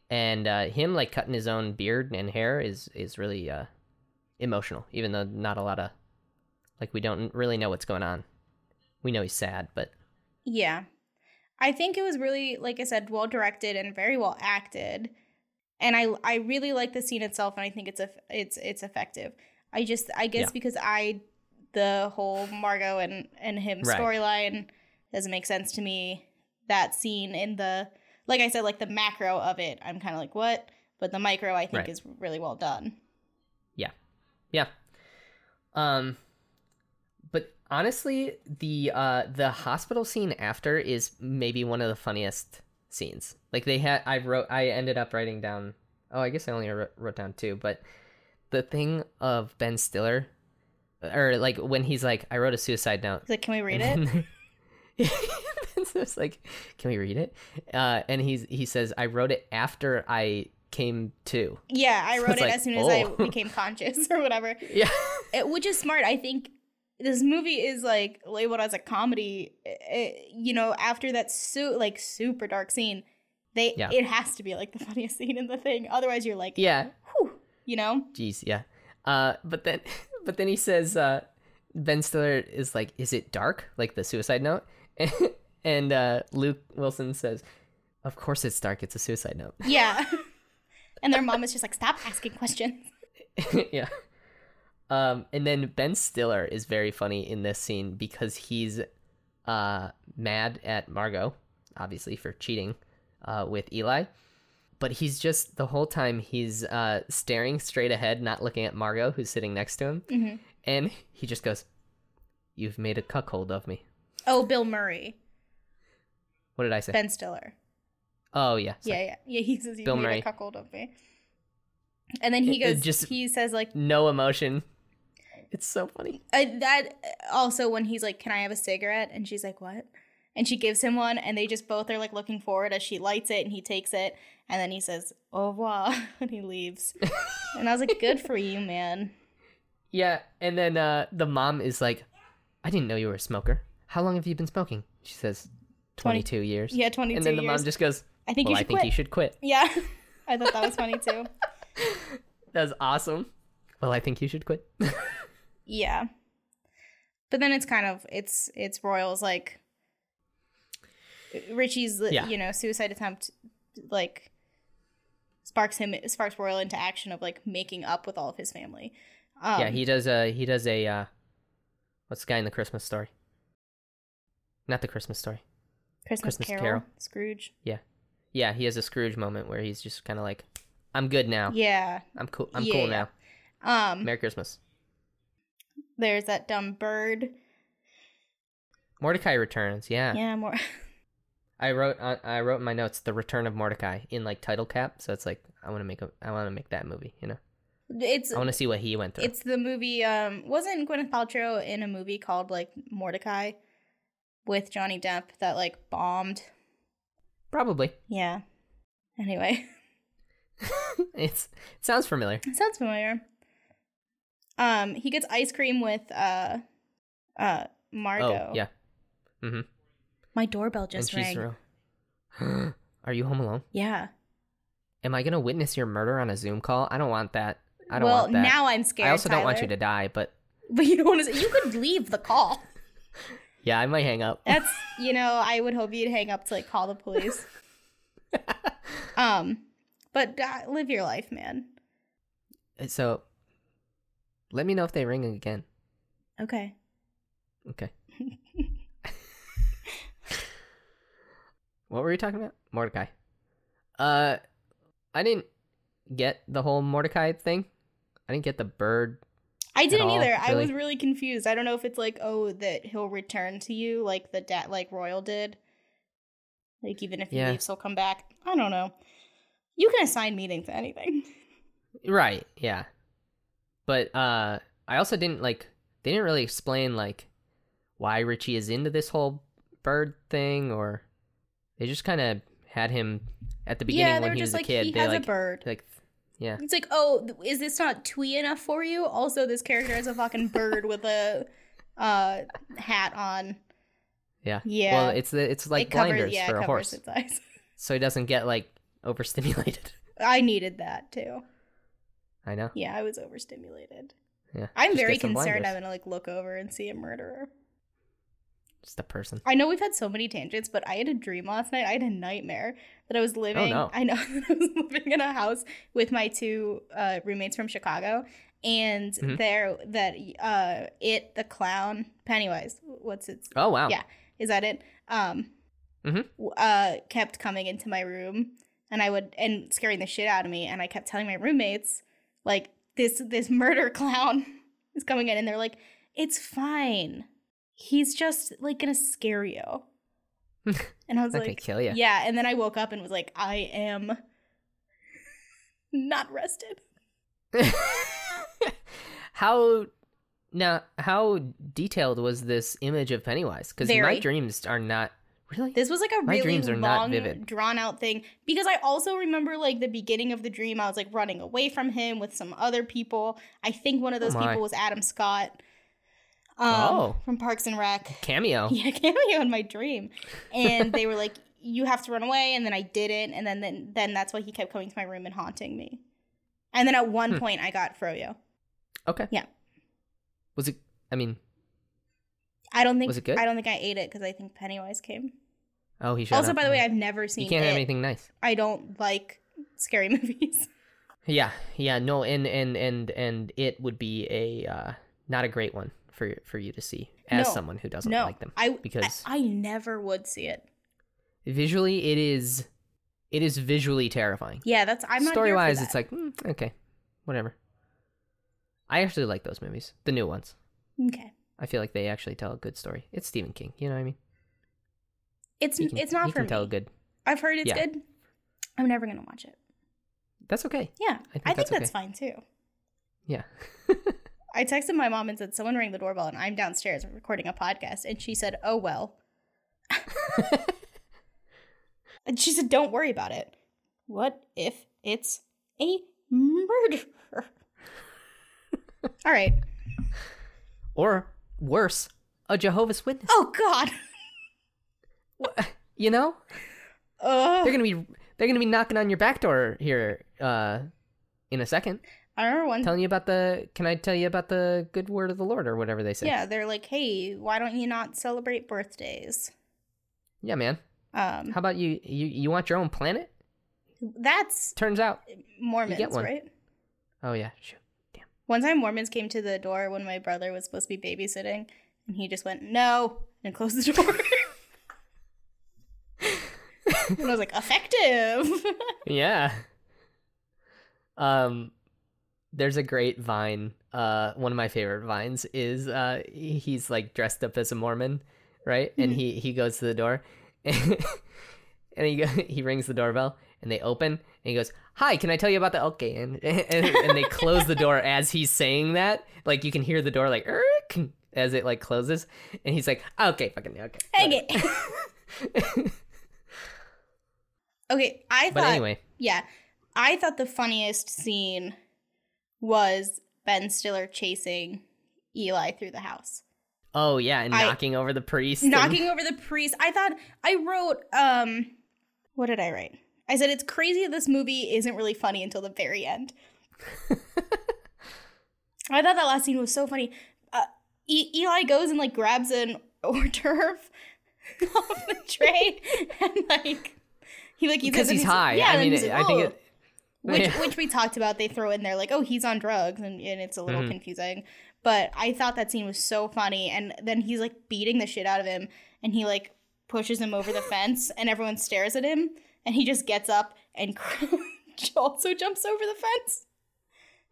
And uh, him like cutting his own beard and hair is is really uh, emotional, even though not a lot of like we don't really know what's going on. We know he's sad, but Yeah. I think it was really, like I said, well directed and very well acted. And I I really like the scene itself and I think it's a it's it's effective. I just I guess Yeah. because I the whole Margot and and him Right. storyline doesn't make sense to me. That scene in the like I said, like the macro of it, I'm kind of like what, but the micro I think Right. is really well done. Yeah. Um but honestly, the uh the hospital scene after is maybe one of the funniest scenes. Like they had I wrote I ended up writing down Oh, I guess I only wrote, wrote down two, but the thing of Ben Stiller, or like when he's like, I wrote a suicide note. He's like, can we read and it? then- Ben Stiller's like, can we read it? Uh, and he's he says, I wrote it after I came to. Yeah, I wrote it's it like, as soon as oh. I became conscious or whatever. Yeah. It, which is smart. I think this movie is like labeled as a comedy. eh, you know, after that su- like super dark scene, they Yeah. it has to be like the funniest scene in the thing. Otherwise, you're like, yeah. whew, you know? Jeez, yeah. Uh, but then, but then he says, uh, Ben Stiller is like, "Is it dark?" Like the suicide note, and uh, Luke Wilson says, "Of course it's dark. It's a suicide note." Yeah. And their mom is just like, stop asking questions. yeah. Um, and then Ben Stiller is very funny in this scene because he's uh mad at Margot, obviously for cheating uh with Eli. But he's just the whole time he's uh staring straight ahead, not looking at Margot who's sitting next to him. Mhm. And he just goes, You've made a cuckold of me. Oh, Bill Murray, What did I say? Ben Stiller. Oh yeah. sorry. Yeah, yeah, yeah. He says you Bill made Murray. a cuckold of me. And then he It- it goes, just- he says like No emotion. It's so funny. uh, that. Also, when he's like, "Can I have a cigarette?" and she's like, "What?" and she gives him one, and they just both are like looking forward as she lights it, and he takes it, and then he says, "Au revoir," and he leaves. and I was like, "Good for you, man." Yeah, and then uh, the mom is like, "I didn't know you were a smoker. How long have you been smoking?" She says, 20 22 years." Yeah, twenty-two and then the years. mom just goes, I think "Well, you I should think quit. you should quit." Yeah, I thought that was funny too. That's awesome. Well, I think you should quit. Yeah. But then it's kind of it's it's Royal's like Richie's Yeah. you know suicide attempt like sparks him sparks Royal into action of like making up with all of his family. Um, yeah, he does a he does a uh, what's the guy in the Christmas story? Not the Christmas story. Christmas, Christmas Carol, Carol. Scrooge. Yeah, he has a Scrooge moment where he's just kind of like, "I'm good now. Yeah. I'm cool. I'm Yeah, cool yeah. now. Um Merry Christmas." there's that dumb bird. Mordecai returns. Yeah, Yeah, more I wrote uh, I wrote in my notes the return of Mordecai in like title cap. So it's like I want to make a I want to make that movie. You know, it's I want to see what he went through. it's the movie um wasn't Gwyneth Paltrow in a movie called like Mortdecai with Johnny Depp that like bombed. Probably. Yeah. Anyway, it's it sounds familiar. it sounds familiar. Um, he gets ice cream with uh, uh, Margot. Oh yeah. Mm-hmm. My doorbell just and rang. real. Are you home alone? Yeah. Am I gonna witness your murder on a Zoom call? I don't want that. I don't well, want that. Well, now I'm scared. I also don't want you to die, but But you don't want to. You could leave the call. yeah, I might hang up. That's you know. I would hope you'd hang up to like call the police. um, but uh, live your life, man. so, let me know if they ring again. Okay. Okay. what were we talking about? Mordecai. Uh, I didn't get the whole Mordecai thing. I didn't get the bird. I didn't all, either. I was really. really confused. I don't know if it's like, oh, that he'll return to you like the dad, like Royal did. Like even if he Yeah. leaves, he'll come back. I don't know. You can assign meaning to anything. Right. Yeah. But uh, I also didn't like. They didn't really explain like why Richie is into this whole bird thing, or they just kind of had him at the beginning yeah, when he just was like a kid. he they has a like bird. like yeah. It's like, oh, is this not twee enough for you? Also, this character is a fucking bird with a uh hat on. Yeah. Yeah. Well, it's the it's like it covers, blinders yeah, for a horse, so he doesn't get like overstimulated. I needed that too. I know. Yeah, I was overstimulated. Yeah. I'm just very concerned. I'm gonna like look over and see a murderer. Just a person. I know we've had so many tangents, but I had a dream last night. I had a nightmare that I was living. no. I know I was living in a house with my two uh, roommates from Chicago, and Mhm. there that uh, it the clown Pennywise. What's its Oh wow. Yeah. is that it? Um, Mhm. uh, kept coming into my room, and I would and scaring the shit out of me, and I kept telling my roommates like this this murder clown is coming in, and they're like, "It's fine. He's just like gonna scare you." and I was like, kill you. "Yeah," and then I woke up and was like, "I am." not rested. how now? How detailed was this image of Pennywise? Because my Very. dreams are not really. This was like a My really dreams are not long, vivid. drawn out thing because I also remember like the beginning of the dream. I was like running away from him with some other people. I think one of those Oh, my. people was Adam Scott, um, Oh. from Parks and Rec. cameo. Yeah, cameo in my dream, and they were like, "You have to run away," and then I didn't, and then then then that's why he kept coming to my room and haunting me. And then at one Hmm. point, I got Froyo. Okay. Yeah. Was it? I mean, I don't think Was it good? I don't think I ate it because I think Pennywise came. oh, he also, up. by the way, I've never seen you can't it. have anything nice. I don't like scary movies. Yeah, yeah, no, and and and and it would be a uh, not a great one for for you to see as No. someone who doesn't no, like them I because I, I never would see it. visually it is it is visually terrifying. Yeah, that's I'm not Story wise, it's like mm, okay, whatever. I actually like those movies, the new ones. okay. I feel like they actually tell a good story. It's Stephen King, you know what I mean? It's can, it's not for can me. tell a good. I've heard it's Yeah. good. I'm never gonna watch it. That's okay. Yeah, I think I think that's that's, okay. fine too. Yeah. I texted my mom and said someone rang the doorbell and I'm downstairs recording a podcast and she said, "Oh well." and she said, "Don't worry about it. What if it's a murderer?" All right. or worse, a Jehovah's Witness. Oh God. You know, Ugh. they're gonna be they're gonna be knocking on your back door here uh, in a second. I remember one. telling you about the can i tell you about the good word of the lord or whatever they say Yeah, they're like, "Hey, why don't you not celebrate birthdays?" yeah man Um, how about you you you want your own planet that's turns out Mormons, get one. right? oh yeah shoot damn. One time, Mormons came to the door when my brother was supposed to be babysitting, and he just went, no, and closed the door. and I was like, effective. yeah um there's a great vine uh one of my favorite vines is uh he's like dressed up as a mormon right? And he he goes to the door and, he he rings the doorbell and they open and he goes hi can i tell you about the okay and and, and they close the door as he's saying that. Like you can hear the door like "Erk," as it like closes. And he's like okay fucking okay. Hang whatever." it. okay, I thought, but anyway. Yeah, I thought the funniest scene was Ben Stiller chasing Eli through the house. oh yeah and I- knocking over the priest and- knocking over the priest. I thought I wrote um what did I write? I said it's crazy this movie isn't really funny until the very end. I thought that last scene was so funny. Uh, e- Eli goes and like grabs an hors d'oeuvre off the tray and like he like because and he's high Yeah, i mean he's i think it which Yeah. which we talked about. They throw in there like, oh, he's on drugs, and, and it's a little Mhm. confusing. But I thought that scene was so funny, and then he's like beating the shit out of him, and he like pushes him over the fence, and everyone stares at him, and he just gets up and also jumps over the fence.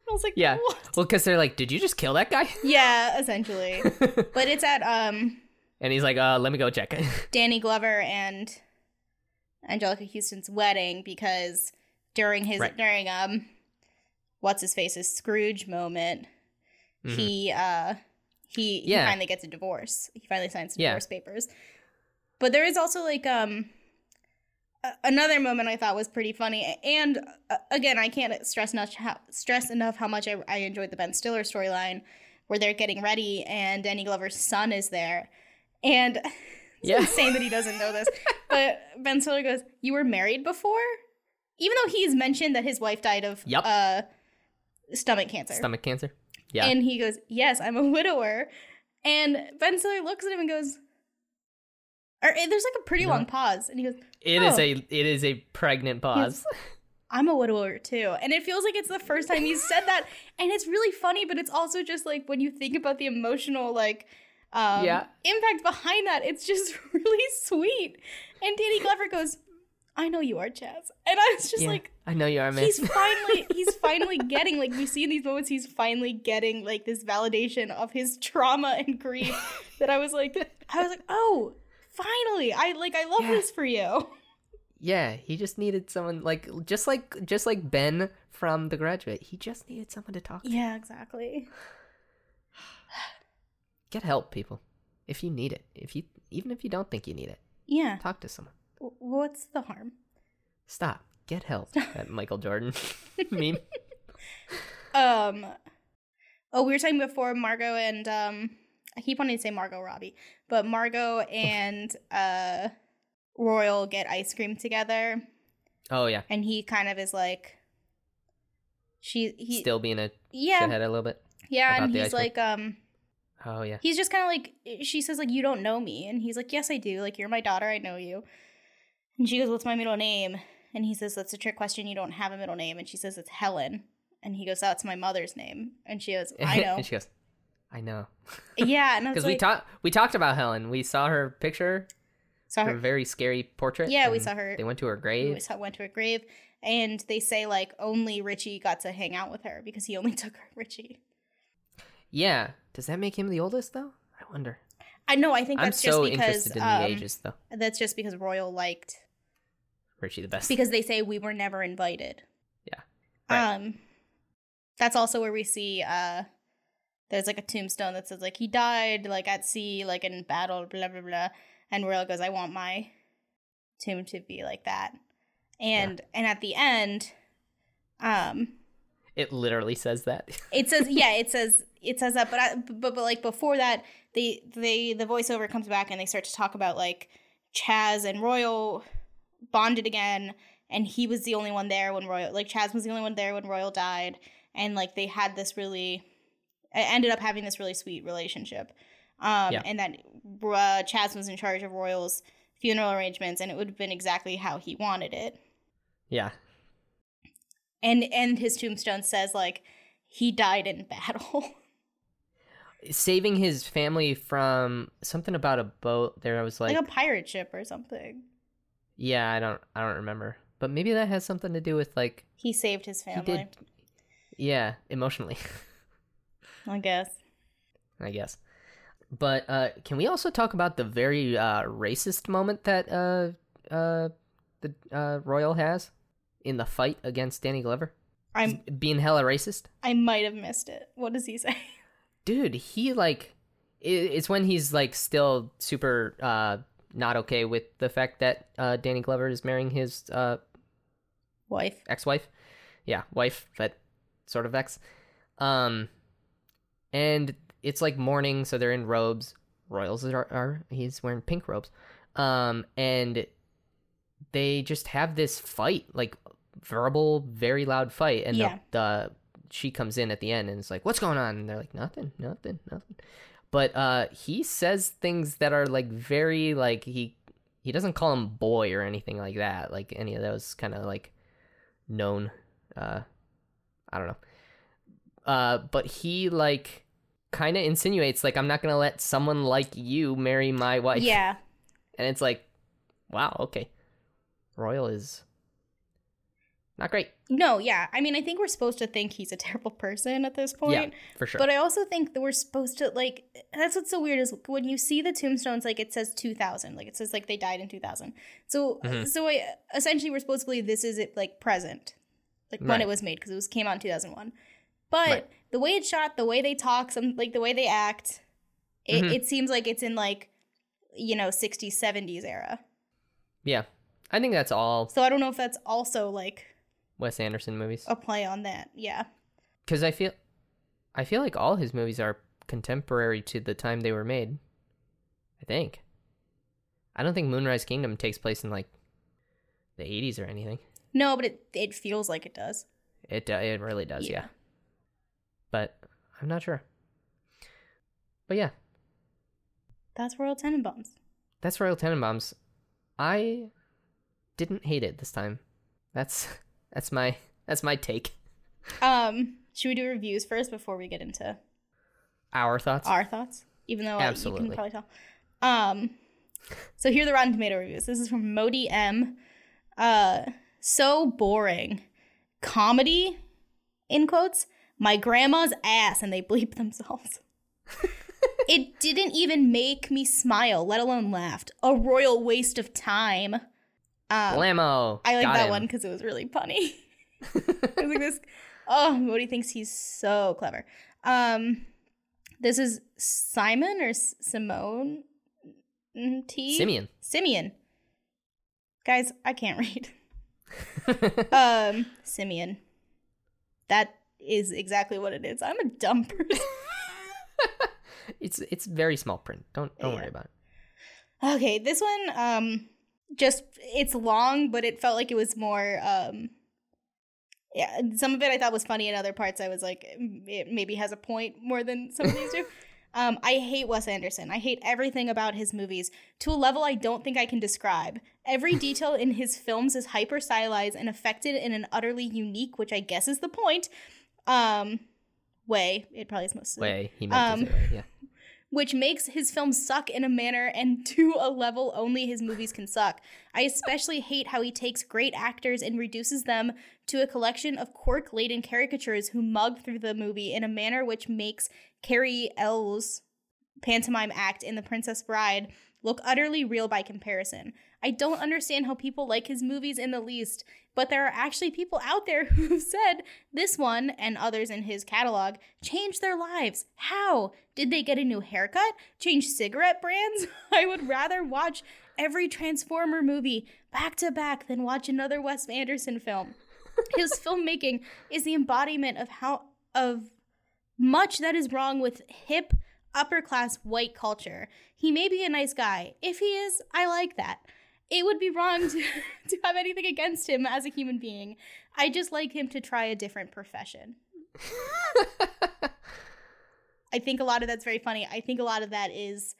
I was like, Yeah. what? Well, because they're like, did you just kill that guy? Yeah, essentially. but it's at um and he's like, uh, let me go check. It. Danny Glover and Anjelica Huston's wedding because during his Right. during um what's his face's Scrooge moment, Mhm. he uh he, Yeah. he finally gets a divorce. He finally signs Yeah. divorce papers. But there is also like um a- another moment I thought was pretty funny, and uh, again, I can't stress enough how, stress enough how much I, I enjoyed the Ben Stiller storyline, where they're getting ready and Danny Glover's son is there, and it's Yeah. insane that he doesn't know this, but Ben Stiller goes, "You were married before," even though he's mentioned that his wife died of Yup. uh, stomach cancer, Stomach cancer. Yeah. and he goes, "Yes, I'm a widower," and Ben Stiller looks at him and goes. Or eh, there's like a pretty No. long pause, and he goes, It is Oh. a it is a pregnant pause. I'm a widower too. And it feels like it's the first time he's said that. And it's really funny, but it's also just like when you think about the emotional like um Yeah. impact behind that, it's just really sweet. And Danny Glover goes, I know you are Chas. And I was just Yeah. like I know you are, man. he's finally he's finally getting like we see in these moments he's finally getting like this validation of his trauma and grief that I was like I was like, "Oh, finally. I like I love Yeah. this for you." Yeah, he just needed someone like just like just like Ben from The Graduate. He just needed someone to talk to. Yeah, exactly. Get help, people. If you need it. If you even if you don't think you need it, Yeah. talk to someone. What's the harm? Stop. Get help. that Michael Jordan meme. Um. Oh, we were talking before Margot and um. I keep wanting to say Margot Robbie, but Margot and uh, Royal get ice cream together, Oh yeah. and he kind of is like, she he Still being a yeah shithead a little bit. yeah, and he's like um Oh yeah. he's just kind of like she says like you don't know me, and he's like yes I do, like you're my daughter, I know you, and she goes what's my middle name, and he says that's a trick question, you don't have a middle name, and she says it's Helen, and he goes that's my mother's name, and she goes I know, and she goes, I know. yeah, and I was Because like, we talked we talked about Helen. We saw her picture, saw her her very scary portrait. Yeah, we saw her- They went to her grave. we saw, went to her grave, and they say like only Richie got to hang out with her because he only took Richie. Yeah. Does that make him the oldest though? I wonder. I know. I think I'm that's just so because interested in um, the ages though. that's just because Royal liked Richie the best. because they say we were never invited. Yeah. Right. Um, that's also where we see uh, there's like a tombstone that says like he died like at sea like in battle blah blah blah, and Royal goes I want my tomb to be like that, and and at the end, um, it literally says that. it says yeah it says it says that but I, but but like before that they they the voiceover comes back and they start to talk about like chas and royal bonded again and he was the only one there when royal like chas was the only one there when royal died and like they had this really ended up having this really sweet relationship um Yeah. and that uh, chas was in charge of royal's funeral arrangements and it would have been exactly how he wanted it yeah. and and his tombstone says like he died in battle Saving his family from something about a boat. There I was like, like, a pirate ship or something. Yeah, I don't I don't remember. But maybe that has something to do with like He saved his family. he did yeah, emotionally, I guess. I guess. But uh can we also talk about the very uh racist moment that uh uh the uh Royal has in the fight against Danny Glover? I'm Being hella racist? I might have missed it. What does he say? dude he like it's when he's like still super uh not okay with the fact that uh danny glover is marrying his uh Wife. ex-wife. Yeah wife but sort of ex. Um and it's like morning so they're in robes. Royals are, are he's wearing pink robes. Um and they just have this fight like verbal very loud fight and Yeah. the, the she comes in at the end and it's like what's going on? And they're like nothing nothing nothing but uh he says things that are like very like he he doesn't call him boy or anything like that like any of those kind of like known uh i don't know. Uh but he like kind of insinuates like i'm not gonna let someone like you marry my wife. Yeah. and it's like wow okay. Royal is not great No, yeah. I mean, I think we're supposed to think he's a terrible person at this point. yeah for sure But I also think that we're supposed to like that's what's so weird is when you see the tombstones like it says 2000 like it says like they died in 2000. So Mhm. so I, essentially we're supposed to believe this is it like present. Like when Right. it was made because it was came out in 2001. But Right. the way it's shot, the way they talk, some like the way they act, it, Mhm. it seems like it's in like you know 60s 70s era. yeah i think that's all So I don't know if that's also like wes anderson movies a play on that. Yeah. because i feel i feel like all his movies are contemporary to the time they were made i think i don't think moonrise kingdom takes place in like the 80s or anything No, but it it feels like it does. it do- it really does yeah. Yeah. but i'm not sure but yeah That's Royal Tenenbaums. that's royal tenenbaums i didn't hate it this time that's that's my that's my take Um, should we do reviews first before we get into our thoughts our thoughts? Even though uh, you can probably tell. Um, so here are the Rotten Tomato reviews. This is from Modi M. Uh, so boring. Comedy, in quotes. My grandma's ass, and they bleep themselves. it didn't even make me smile, let alone laughed. A royal waste of time. Um, Blammo. I like that him. one because it was really funny. it was like this. Oh, Modi thinks he's so clever. Um, this is Simon or S- Simone Mm, T. Simeon. Simeon. Guys, I can't read. um, Simeon. That is exactly what it is. I'm a dumb person. it's it's very small print. Don't don't Yeah. worry about it. Okay, this one, um, just it's long, but it felt like it was more. Um, yeah, some of it I thought was funny, and other parts I was like, it maybe has a point more than some of these do. Um, I hate Wes Anderson. I hate everything about his movies to a level I don't think I can describe. Every detail in his films is hyper stylized and affected in an utterly unique, which I guess is the point, um, way. It probably is most Way he meant Um, to say way, yeah. Which makes his films suck in a manner and to a level only his movies can suck. I especially hate how he takes great actors and reduces them to a collection of quirk laden caricatures who mug through the movie in a manner which makes Cary Elwes' pantomime act in The Princess Bride look utterly real by comparison. I don't understand how people like his movies in the least, but there are actually people out there who've said this one and others in his catalog changed their lives. How? Did they get a new haircut? Change cigarette brands? I would rather watch every Transformer movie back to back than watch another Wes Anderson film. His filmmaking is the embodiment of how of much that is wrong with hip upper class white culture. He may be a nice guy. If he is, I like that. It would be wrong to, to have anything against him as a human being. I just like him to try a different profession. I think a lot of that's very funny. I think a lot of that is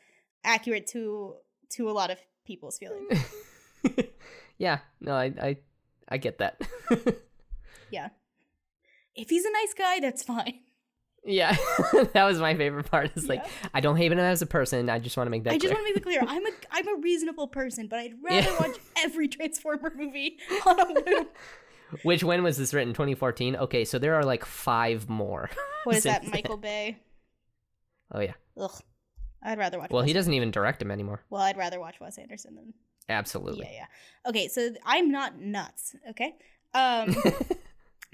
accurate to to a lot of people's feelings. yeah, no, I I I get that. Yeah. If he's a nice guy, that's fine. Yeah, that was my favorite part. It's like Yeah. I don't hate him as a person. I just want to make that I just want to make it clear. I'm a I'm a reasonable person, but I'd rather Yeah. watch every Transformer movie on a loop. Which when was this written? 2014. Okay, so there are like five more. What is that, Michael Bay? Oh yeah. Ugh. I'd rather watch. Well, Wes- he doesn't even direct him anymore. Well, I'd rather watch Wes Anderson than Absolutely. yeah, yeah. Okay, so I'm not nuts. Okay, um,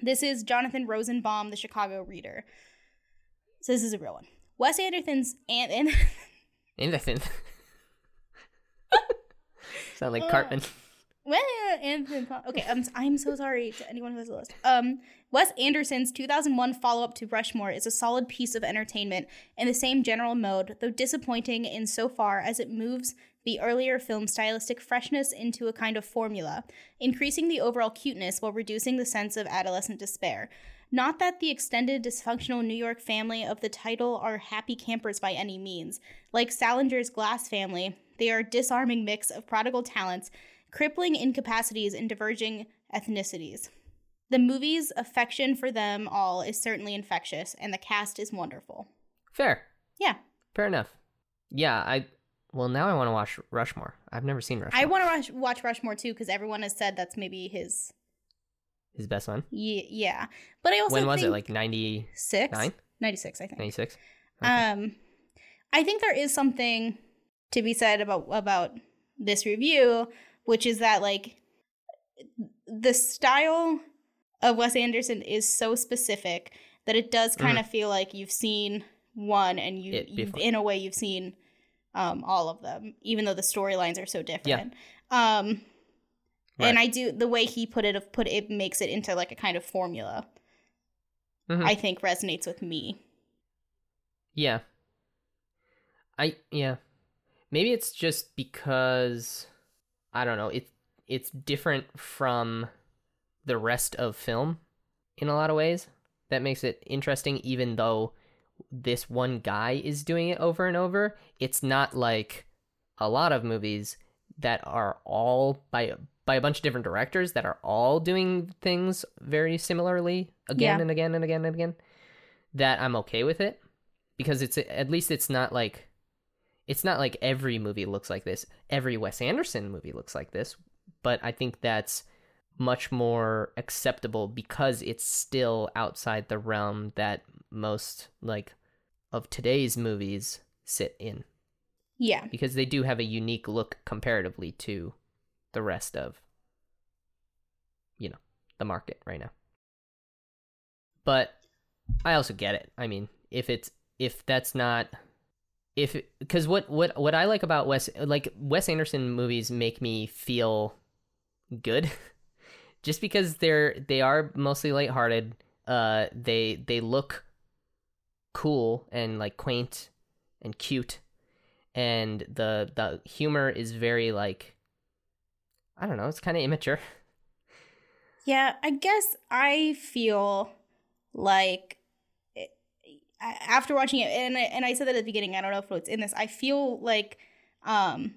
this is Jonathan Rosenbaum, the Chicago Reader. So this is a real one. Wes Anderson's and and Anderson. Sound like Uh, Cartman. Well, Anderson. Okay, I'm I'm so sorry to anyone who has a list. Um, Wes Anderson's 2001 follow-up to Rushmore is a solid piece of entertainment in the same general mode, though disappointing in so far as it moves the earlier film's stylistic freshness into a kind of formula, increasing the overall cuteness while reducing the sense of adolescent despair. Not that the extended dysfunctional New York family of the title are happy campers by any means. Like Salinger's Glass family, they are a disarming mix of prodigal talents crippling incapacities and diverging ethnicities. The movie's affection for them all is certainly infectious, and the cast is wonderful. Fair. Yeah, Fair enough. Yeah, I. Well, now I want to watch Rushmore. I've never seen Rushmore. I want to rush, watch Rushmore too because everyone has said that's maybe his. His best one. Ye- yeah, but I also When was it? Like 99? six, 96, I think. 96? Um, I think there is something to be said about about this review, which is that like the style of Wes Anderson is so specific that it does kind of feel like you've seen one and you, you've in a way you've seen um all of them, even though the storylines are so different. Yeah. Um and I do the way he put it of put it makes it into like a kind of formula. Mhm. I think resonates with me. Yeah. I yeah. Maybe it's just because I don't know, it it's different from the rest of film in a lot of ways. That makes it interesting even though this one guy is doing it over and over. It's not like a lot of movies that are all by by a bunch of different directors that are all doing things very similarly again Yeah. and again and again and again. That I'm okay with it because it's at least it's not like it's not like every movie looks like this. Every Wes Anderson movie looks like this, but I think that's much more acceptable because it's still outside the realm that most like of today's movies sit in Yeah. because they do have a unique look comparatively to the rest of you know, the market right now. But I also get it. I mean, if it's if that's not if because what what what I like about Wes like Wes Anderson movies make me feel good, just because they're they are mostly lighthearted. Uh, they they look cool and like quaint and cute, and the the humor is very like I don't know, it's kind of immature. Yeah, I guess I feel like it- after watching it, and I, and I said that at the beginning. I don't know if it's in this. I feel like, um,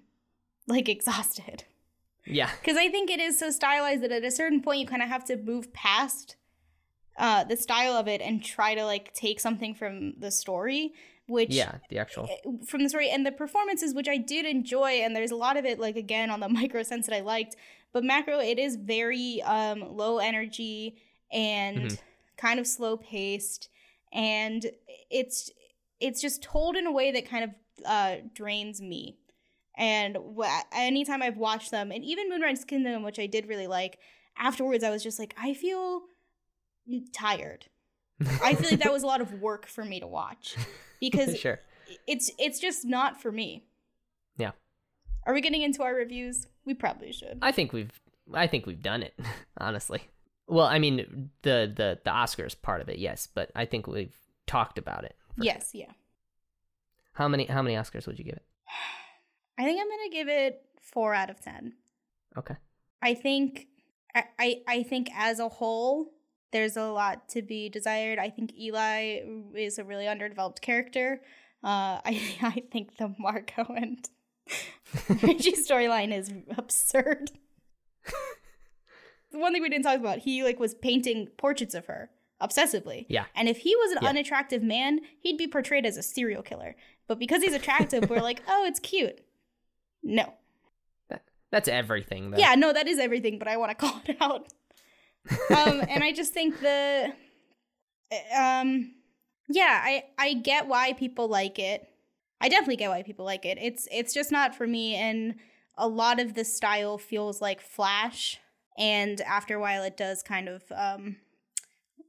like exhausted Yeah, because I think it is so stylized that at a certain point you kind of have to move past uh the style of it and try to like take something from the story, which yeah, the actual from the story and the performances which i did enjoy and there's a lot of it like again on the micro sense that i liked but macro it is very um low energy and Mhm. kind of slow paced and it's it's just told in a way that kind of uh drains me and wh- anytime i've watched them and even moonrise kingdom which i did really like afterwards i was just like i feel tired i feel like that was a lot of work for me to watch because sure. it's it's just not for me. Yeah. Are we getting into our reviews? We probably should. I think we've I think we've done it, honestly. Well, I mean the the the Oscars part of it, yes, but I think we've talked about it. yes, yeah. How many how many Oscars would you give it? I think I'm gonna give it four out of ten. Okay. I think I, I I think as a whole, there's a lot to be desired. I think Eli is a really underdeveloped character. Uh, I I think the Margot and Richie storyline is absurd. the one thing we didn't talk about, he like was painting portraits of her obsessively. Yeah. And if he was an Yeah. unattractive man, he'd be portrayed as a serial killer. But because he's attractive, we're like, oh, it's cute. No. That's everything though. Yeah, no, that is everything, but I want to call it out. Um, and I just think the, um, yeah, I I get why people like it. I definitely get why people like it. It's it's just not for me, and a lot of the style feels like Flash, and after a while, it does kind of um,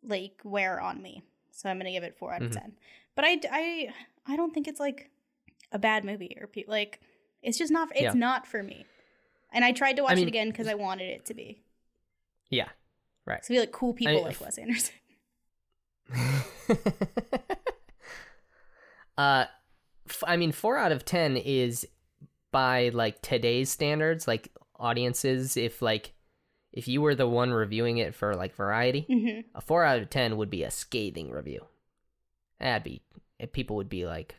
like wear on me. So I'm gonna give it four out of Mhm. ten. But I I I don't think it's like a bad movie or pe- like it's just not it's Yeah. not for me. And I tried to watch mean- it again because I wanted it to be. Yeah. Right. So feel like cool people I- like Wes Anderson. uh f- I mean 4 out of 10 is by like today's standards, like audiences if like if you were the one reviewing it for like variety, hmm a 4 out of 10 would be a scathing review. That'd be if people would be like,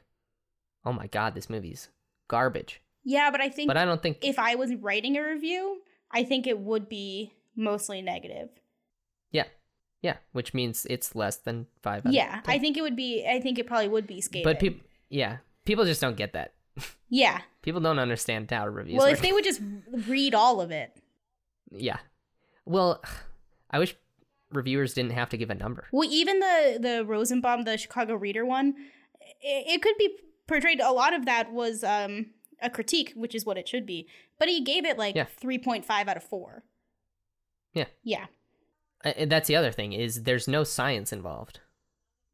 "Oh my god, this movie's garbage." Yeah, but I think But I don't think if I was writing a review, I think it would be mostly negative. Yeah. Which means it's less than 5 out of Yeah, 10. I think it would be. I think it probably would be scathing. But people yeah, people just don't get that. yeah. People don't understand how reviews Well, work. if they would just read all of it. Yeah. Well, I wish reviewers didn't have to give a number. Well, even the the Rosenbaum, the Chicago Reader one, it, it could be portrayed. A lot of that was um a critique, which is what it should be. But he gave it like Yeah. three point five out of four. Yeah. Yeah. And that's the other thing is there's no science involved.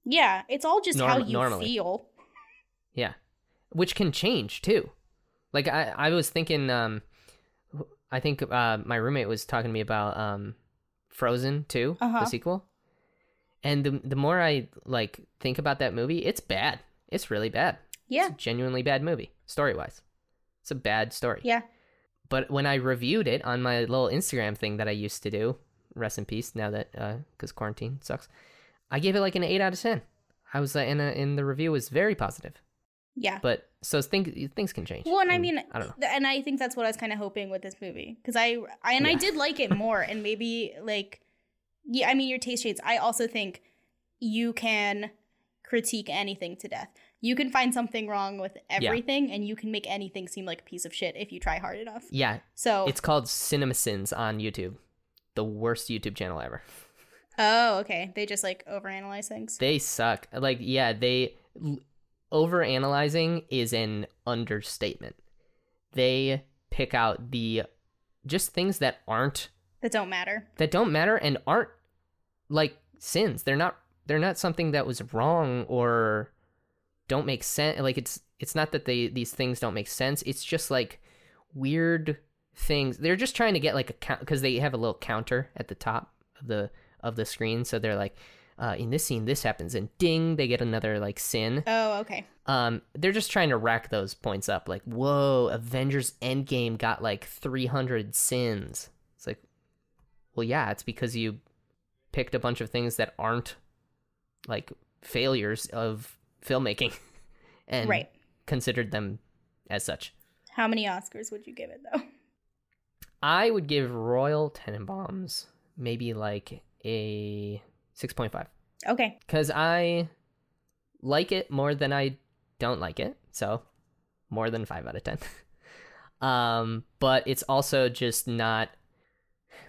Yeah. It's all just how you normally. feel. Yeah. Which can change too. Like I I was thinking um I think uh my roommate was talking to me about um Frozen 2, Uh-huh. the sequel. And the the more I like think about that movie, it's bad. It's really bad. Yeah. It's a genuinely bad movie, story-wise. It's a bad story. Yeah. But when I reviewed it on my little Instagram thing that I used to do, rest in peace now that because quarantine sucks, I gave it like an eight out of ten. I was uh, in a, in the review was very positive. Yeah. But so things things can change. Well, and I mean, I don't know. and I think that's what I was kind of hoping with this movie because I, I and I did like it more, and maybe like, yeah, I mean, your taste shades. I also think you can critique anything to death. You can find something wrong with everything, and you can make anything seem like a piece of shit if you try hard enough. Yeah, So, it's called CinemaSins on YouTube, the worst YouTube channel ever. oh, okay, they just like overanalyze things. They suck. Like yeah, they over analyzing is an understatement. They pick out the just things that aren't That don't matter. that don't matter and aren't like sins. They're not they're not something that was wrong or don't make sense. Like it's it's not that they these things don't make sense. It's just like weird things. They're just trying to get like a count because they have a little counter at the top of the of the screen. So they're like, uh, in this scene, this happens, and ding, they get another like sin. Oh, okay. Um, they're just trying to rack those points up. Like, whoa, Avengers Endgame got like 300 sins. It's like, well, yeah, it's because you picked a bunch of things that aren't like failures of filmmaking and Right. considered them as such. How many Oscars would you give it though? I would give Royal Tenenbaums maybe like a 6.5 Okay. because I like it more than I don't like it. So more than five out of ten. um, but it's also just not.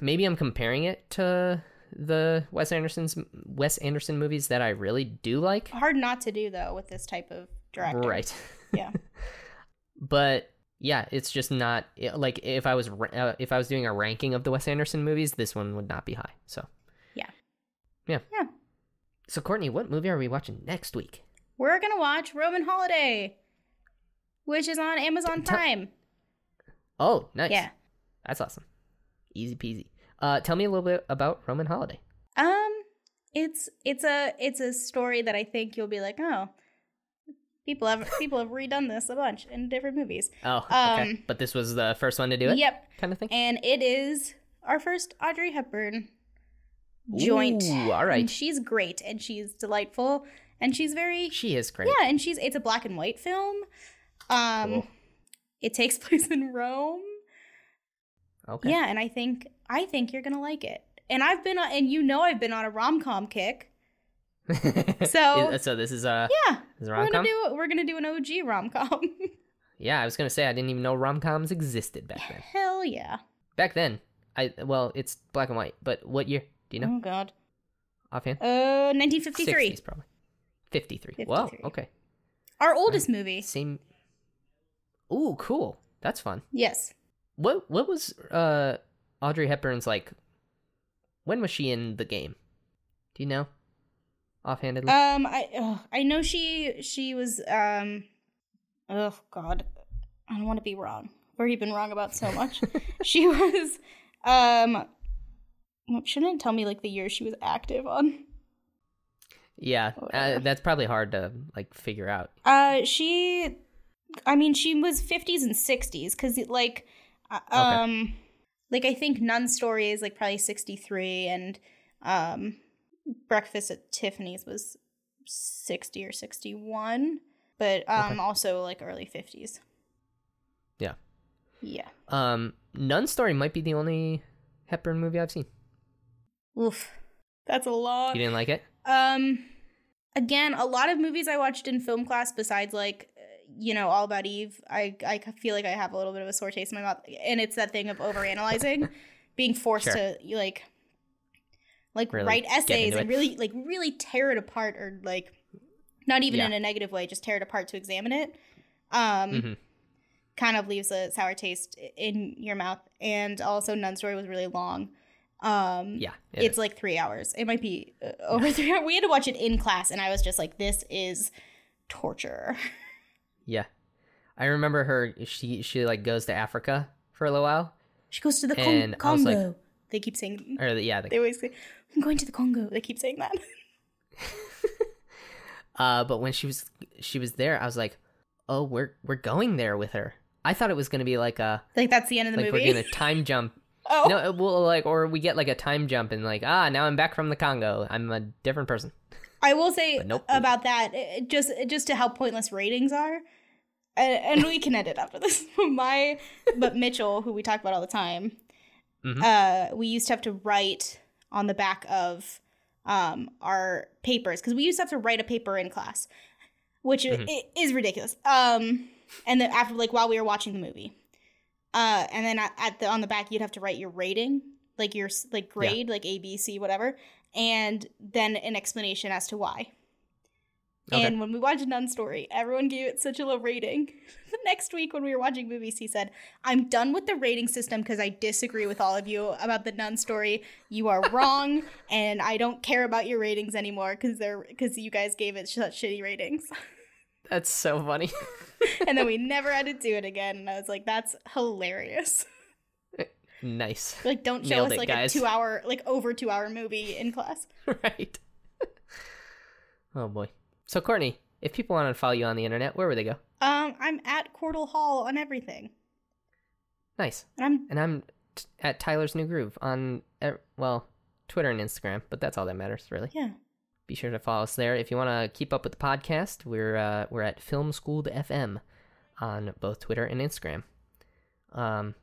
Maybe I'm comparing it to the Wes Anderson's Wes Anderson movies that I really do like. Hard not to do though with this type of director. Right. Yeah. but yeah, it's just not like if I was uh, if I was doing a ranking of the Wes Anderson movies, this one would not be high. So Yeah. yeah, Yeah. So Courtney, what movie are we watching next week? We're gonna watch Roman Holiday, which is on Amazon Tell- Prime. Oh, nice. Yeah. That's awesome. Easy peasy. Uh, tell me a little bit about Roman Holiday. Um, it's it's a it's a story that I think you'll be like, oh, people have people have redone this a bunch in different movies. Oh, okay. Um, But this was the first one to do it? Yep, Kind of thing? and it is our first Audrey Hepburn joint. Ooh, all right. And she's great and she's delightful and she's very She is great. yeah, and she's it's a black and white film. Um, Cool. it takes place in Rome. Okay. Yeah, and I think I think you're gonna like it. And I've been on, and you know I've been on a rom com kick. So- so this is a Yeah, is rom gonna com. do we're gonna do an OG rom com. Yeah, I was gonna say I didn't even know rom coms existed back then. Hell yeah! Back then, I well, it's black and white. But what year? Do you know Oh god. offhand? Uh, 1953. 60s probably. Fifty-three. Wow. 53. Okay. Our oldest movie. Same. Ooh, cool. That's fun. Yes. What What was uh Audrey Hepburn's like? When was she in the game? Do you know? Offhandedly. Um, I ugh, I know she she was um, oh god, I don't want to be wrong. I've already been wrong about so much. she was um, shouldn't it tell me like the year she was active on? yeah, uh, that's probably hard to like figure out. Uh, she, I mean, she was fifties and sixties because like, uh, um, like I think Nun Story is like probably sixty three, and um, Breakfast at Tiffany's was sixty or sixty one, but um, Okay. also like early fifties. Yeah. Yeah. Um, Nun Story might be the only Hepburn movie I've seen. Oof. That's a lot. You didn't like it? Um, again, a lot of movies I watched in film class, besides like, uh, you know, All About Eve, I I feel like I have a little bit of a sore taste in my mouth, and it's that thing of overanalyzing, being forced Sure. to like, like Really write essays and really like really tear it apart, or like, not even Yeah. in a negative way, just tear it apart to examine it. Um, hmm kind of leaves a sour taste in your mouth, and also Nun Story was really long. Um, Yeah, it it's is. like three hours. It might be uh, over three hours. We had to watch it in class, and I was just like, "This is torture." yeah. I remember her. She she like goes to Africa for a little while, She goes to the Con- And I was like- Congo. They keep saying. or the, yeah, the, They always say, "I'm going to the Congo." They keep saying that. Uh, but when she was she was there, I was like, oh, we're we're going there with her. I thought it was gonna be like a like that's the end of the like movie. we're gonna time jump. oh, No, well, like or we get like a time jump and like ah, now I'm back from the Congo. I'm a different person. I will say nope. about that just just to how pointless ratings are, and, and we can end it after this. My but Mitchell, who we talk about all the time, Mhm. uh, we used to have to write on the back of um, our papers because we used to have to write a paper in class, which Mhm. is ridiculous. Um, and then after like while we were watching the movie, uh, and then at, at the on the back you'd have to write your rating, like your like grade, like A, B, C, whatever, and then an explanation as to why. Okay. And when we watched Nun Story, everyone gave it such a low rating. the next week, when we were watching movies, he said, I'm done with the rating system because I disagree with all of you about the Nun Story. You are wrong, and I don't care about your ratings anymore because they're because you guys gave it such shitty ratings. That's so funny. and then we never had to do it again. And I was like, that's hilarious. Eh, nice. Like, don't show Nailed us like guys. a two hour, like over two hour movie in class. right. oh boy. So Courtney, if people want to follow you on the internet, where would they go? Um, I'm at Cordell Hall on everything, Nice. and I'm And I'm t- at Tyler's New Groove on eh, well, Twitter and Instagram, but that's all that matters really. yeah. Be sure to follow us there. If you want to keep up with the podcast, we're uh, we're at Film School FM on both Twitter and Instagram. Um,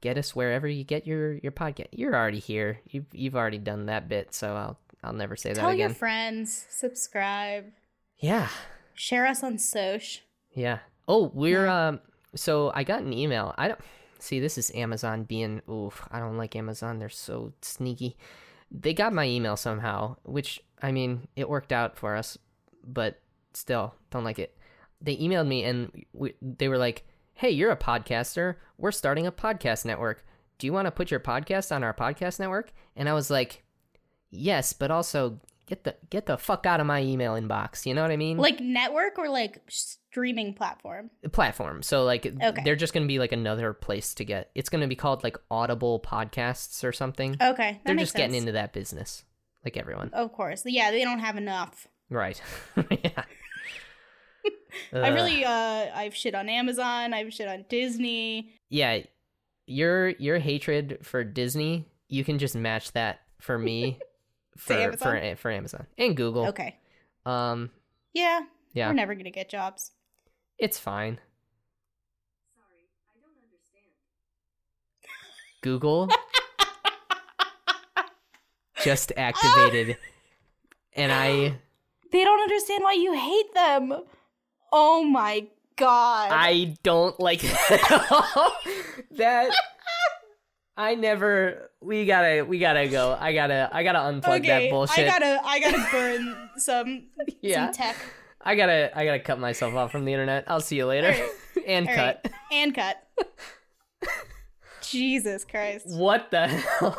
get us wherever you get your your podcast. You're already here. You've you've already done that bit, so I'll I'll never say that again. Tell your friends, subscribe, yeah, share us on Soch. yeah. Oh, we're um. So I got an email. I don't see. This is Amazon being. Oof. I don't like Amazon. They're so sneaky. They got my email somehow, which I mean, it worked out for us, but still don't like it. They emailed me and we, they were like, "Hey, you're a podcaster. We're starting a podcast network. Do you want to put your podcast on our podcast network?" And I was like, "Yes, but also get the get the fuck out of my email inbox." You know what I mean? Like network or like streaming platform. platform. So like Okay. they're just going to be like another place to get. It's going to be called like Audible Podcasts or something. Okay, they're just getting into that business like everyone. Of course, yeah, they don't have enough. Right. yeah. I really, uh, I've shit on Amazon. I've shit on Disney. Yeah, your your hatred for Disney, you can just match that for me for for Amazon? for Amazon and Google. Okay, Um yeah, yeah, we're never gonna get jobs. it's fine. Sorry, I don't understand. Google just activated and I They don't understand why you hate them. Oh my god. I don't like that. that I never we gotta we gotta go. I gotta I gotta unplug that bullshit. I gotta I gotta burn some yeah. some tech. I gotta I gotta cut myself off from the internet. I'll see you later. Alright. and cut. right. And cut. Jesus Christ. What the hell?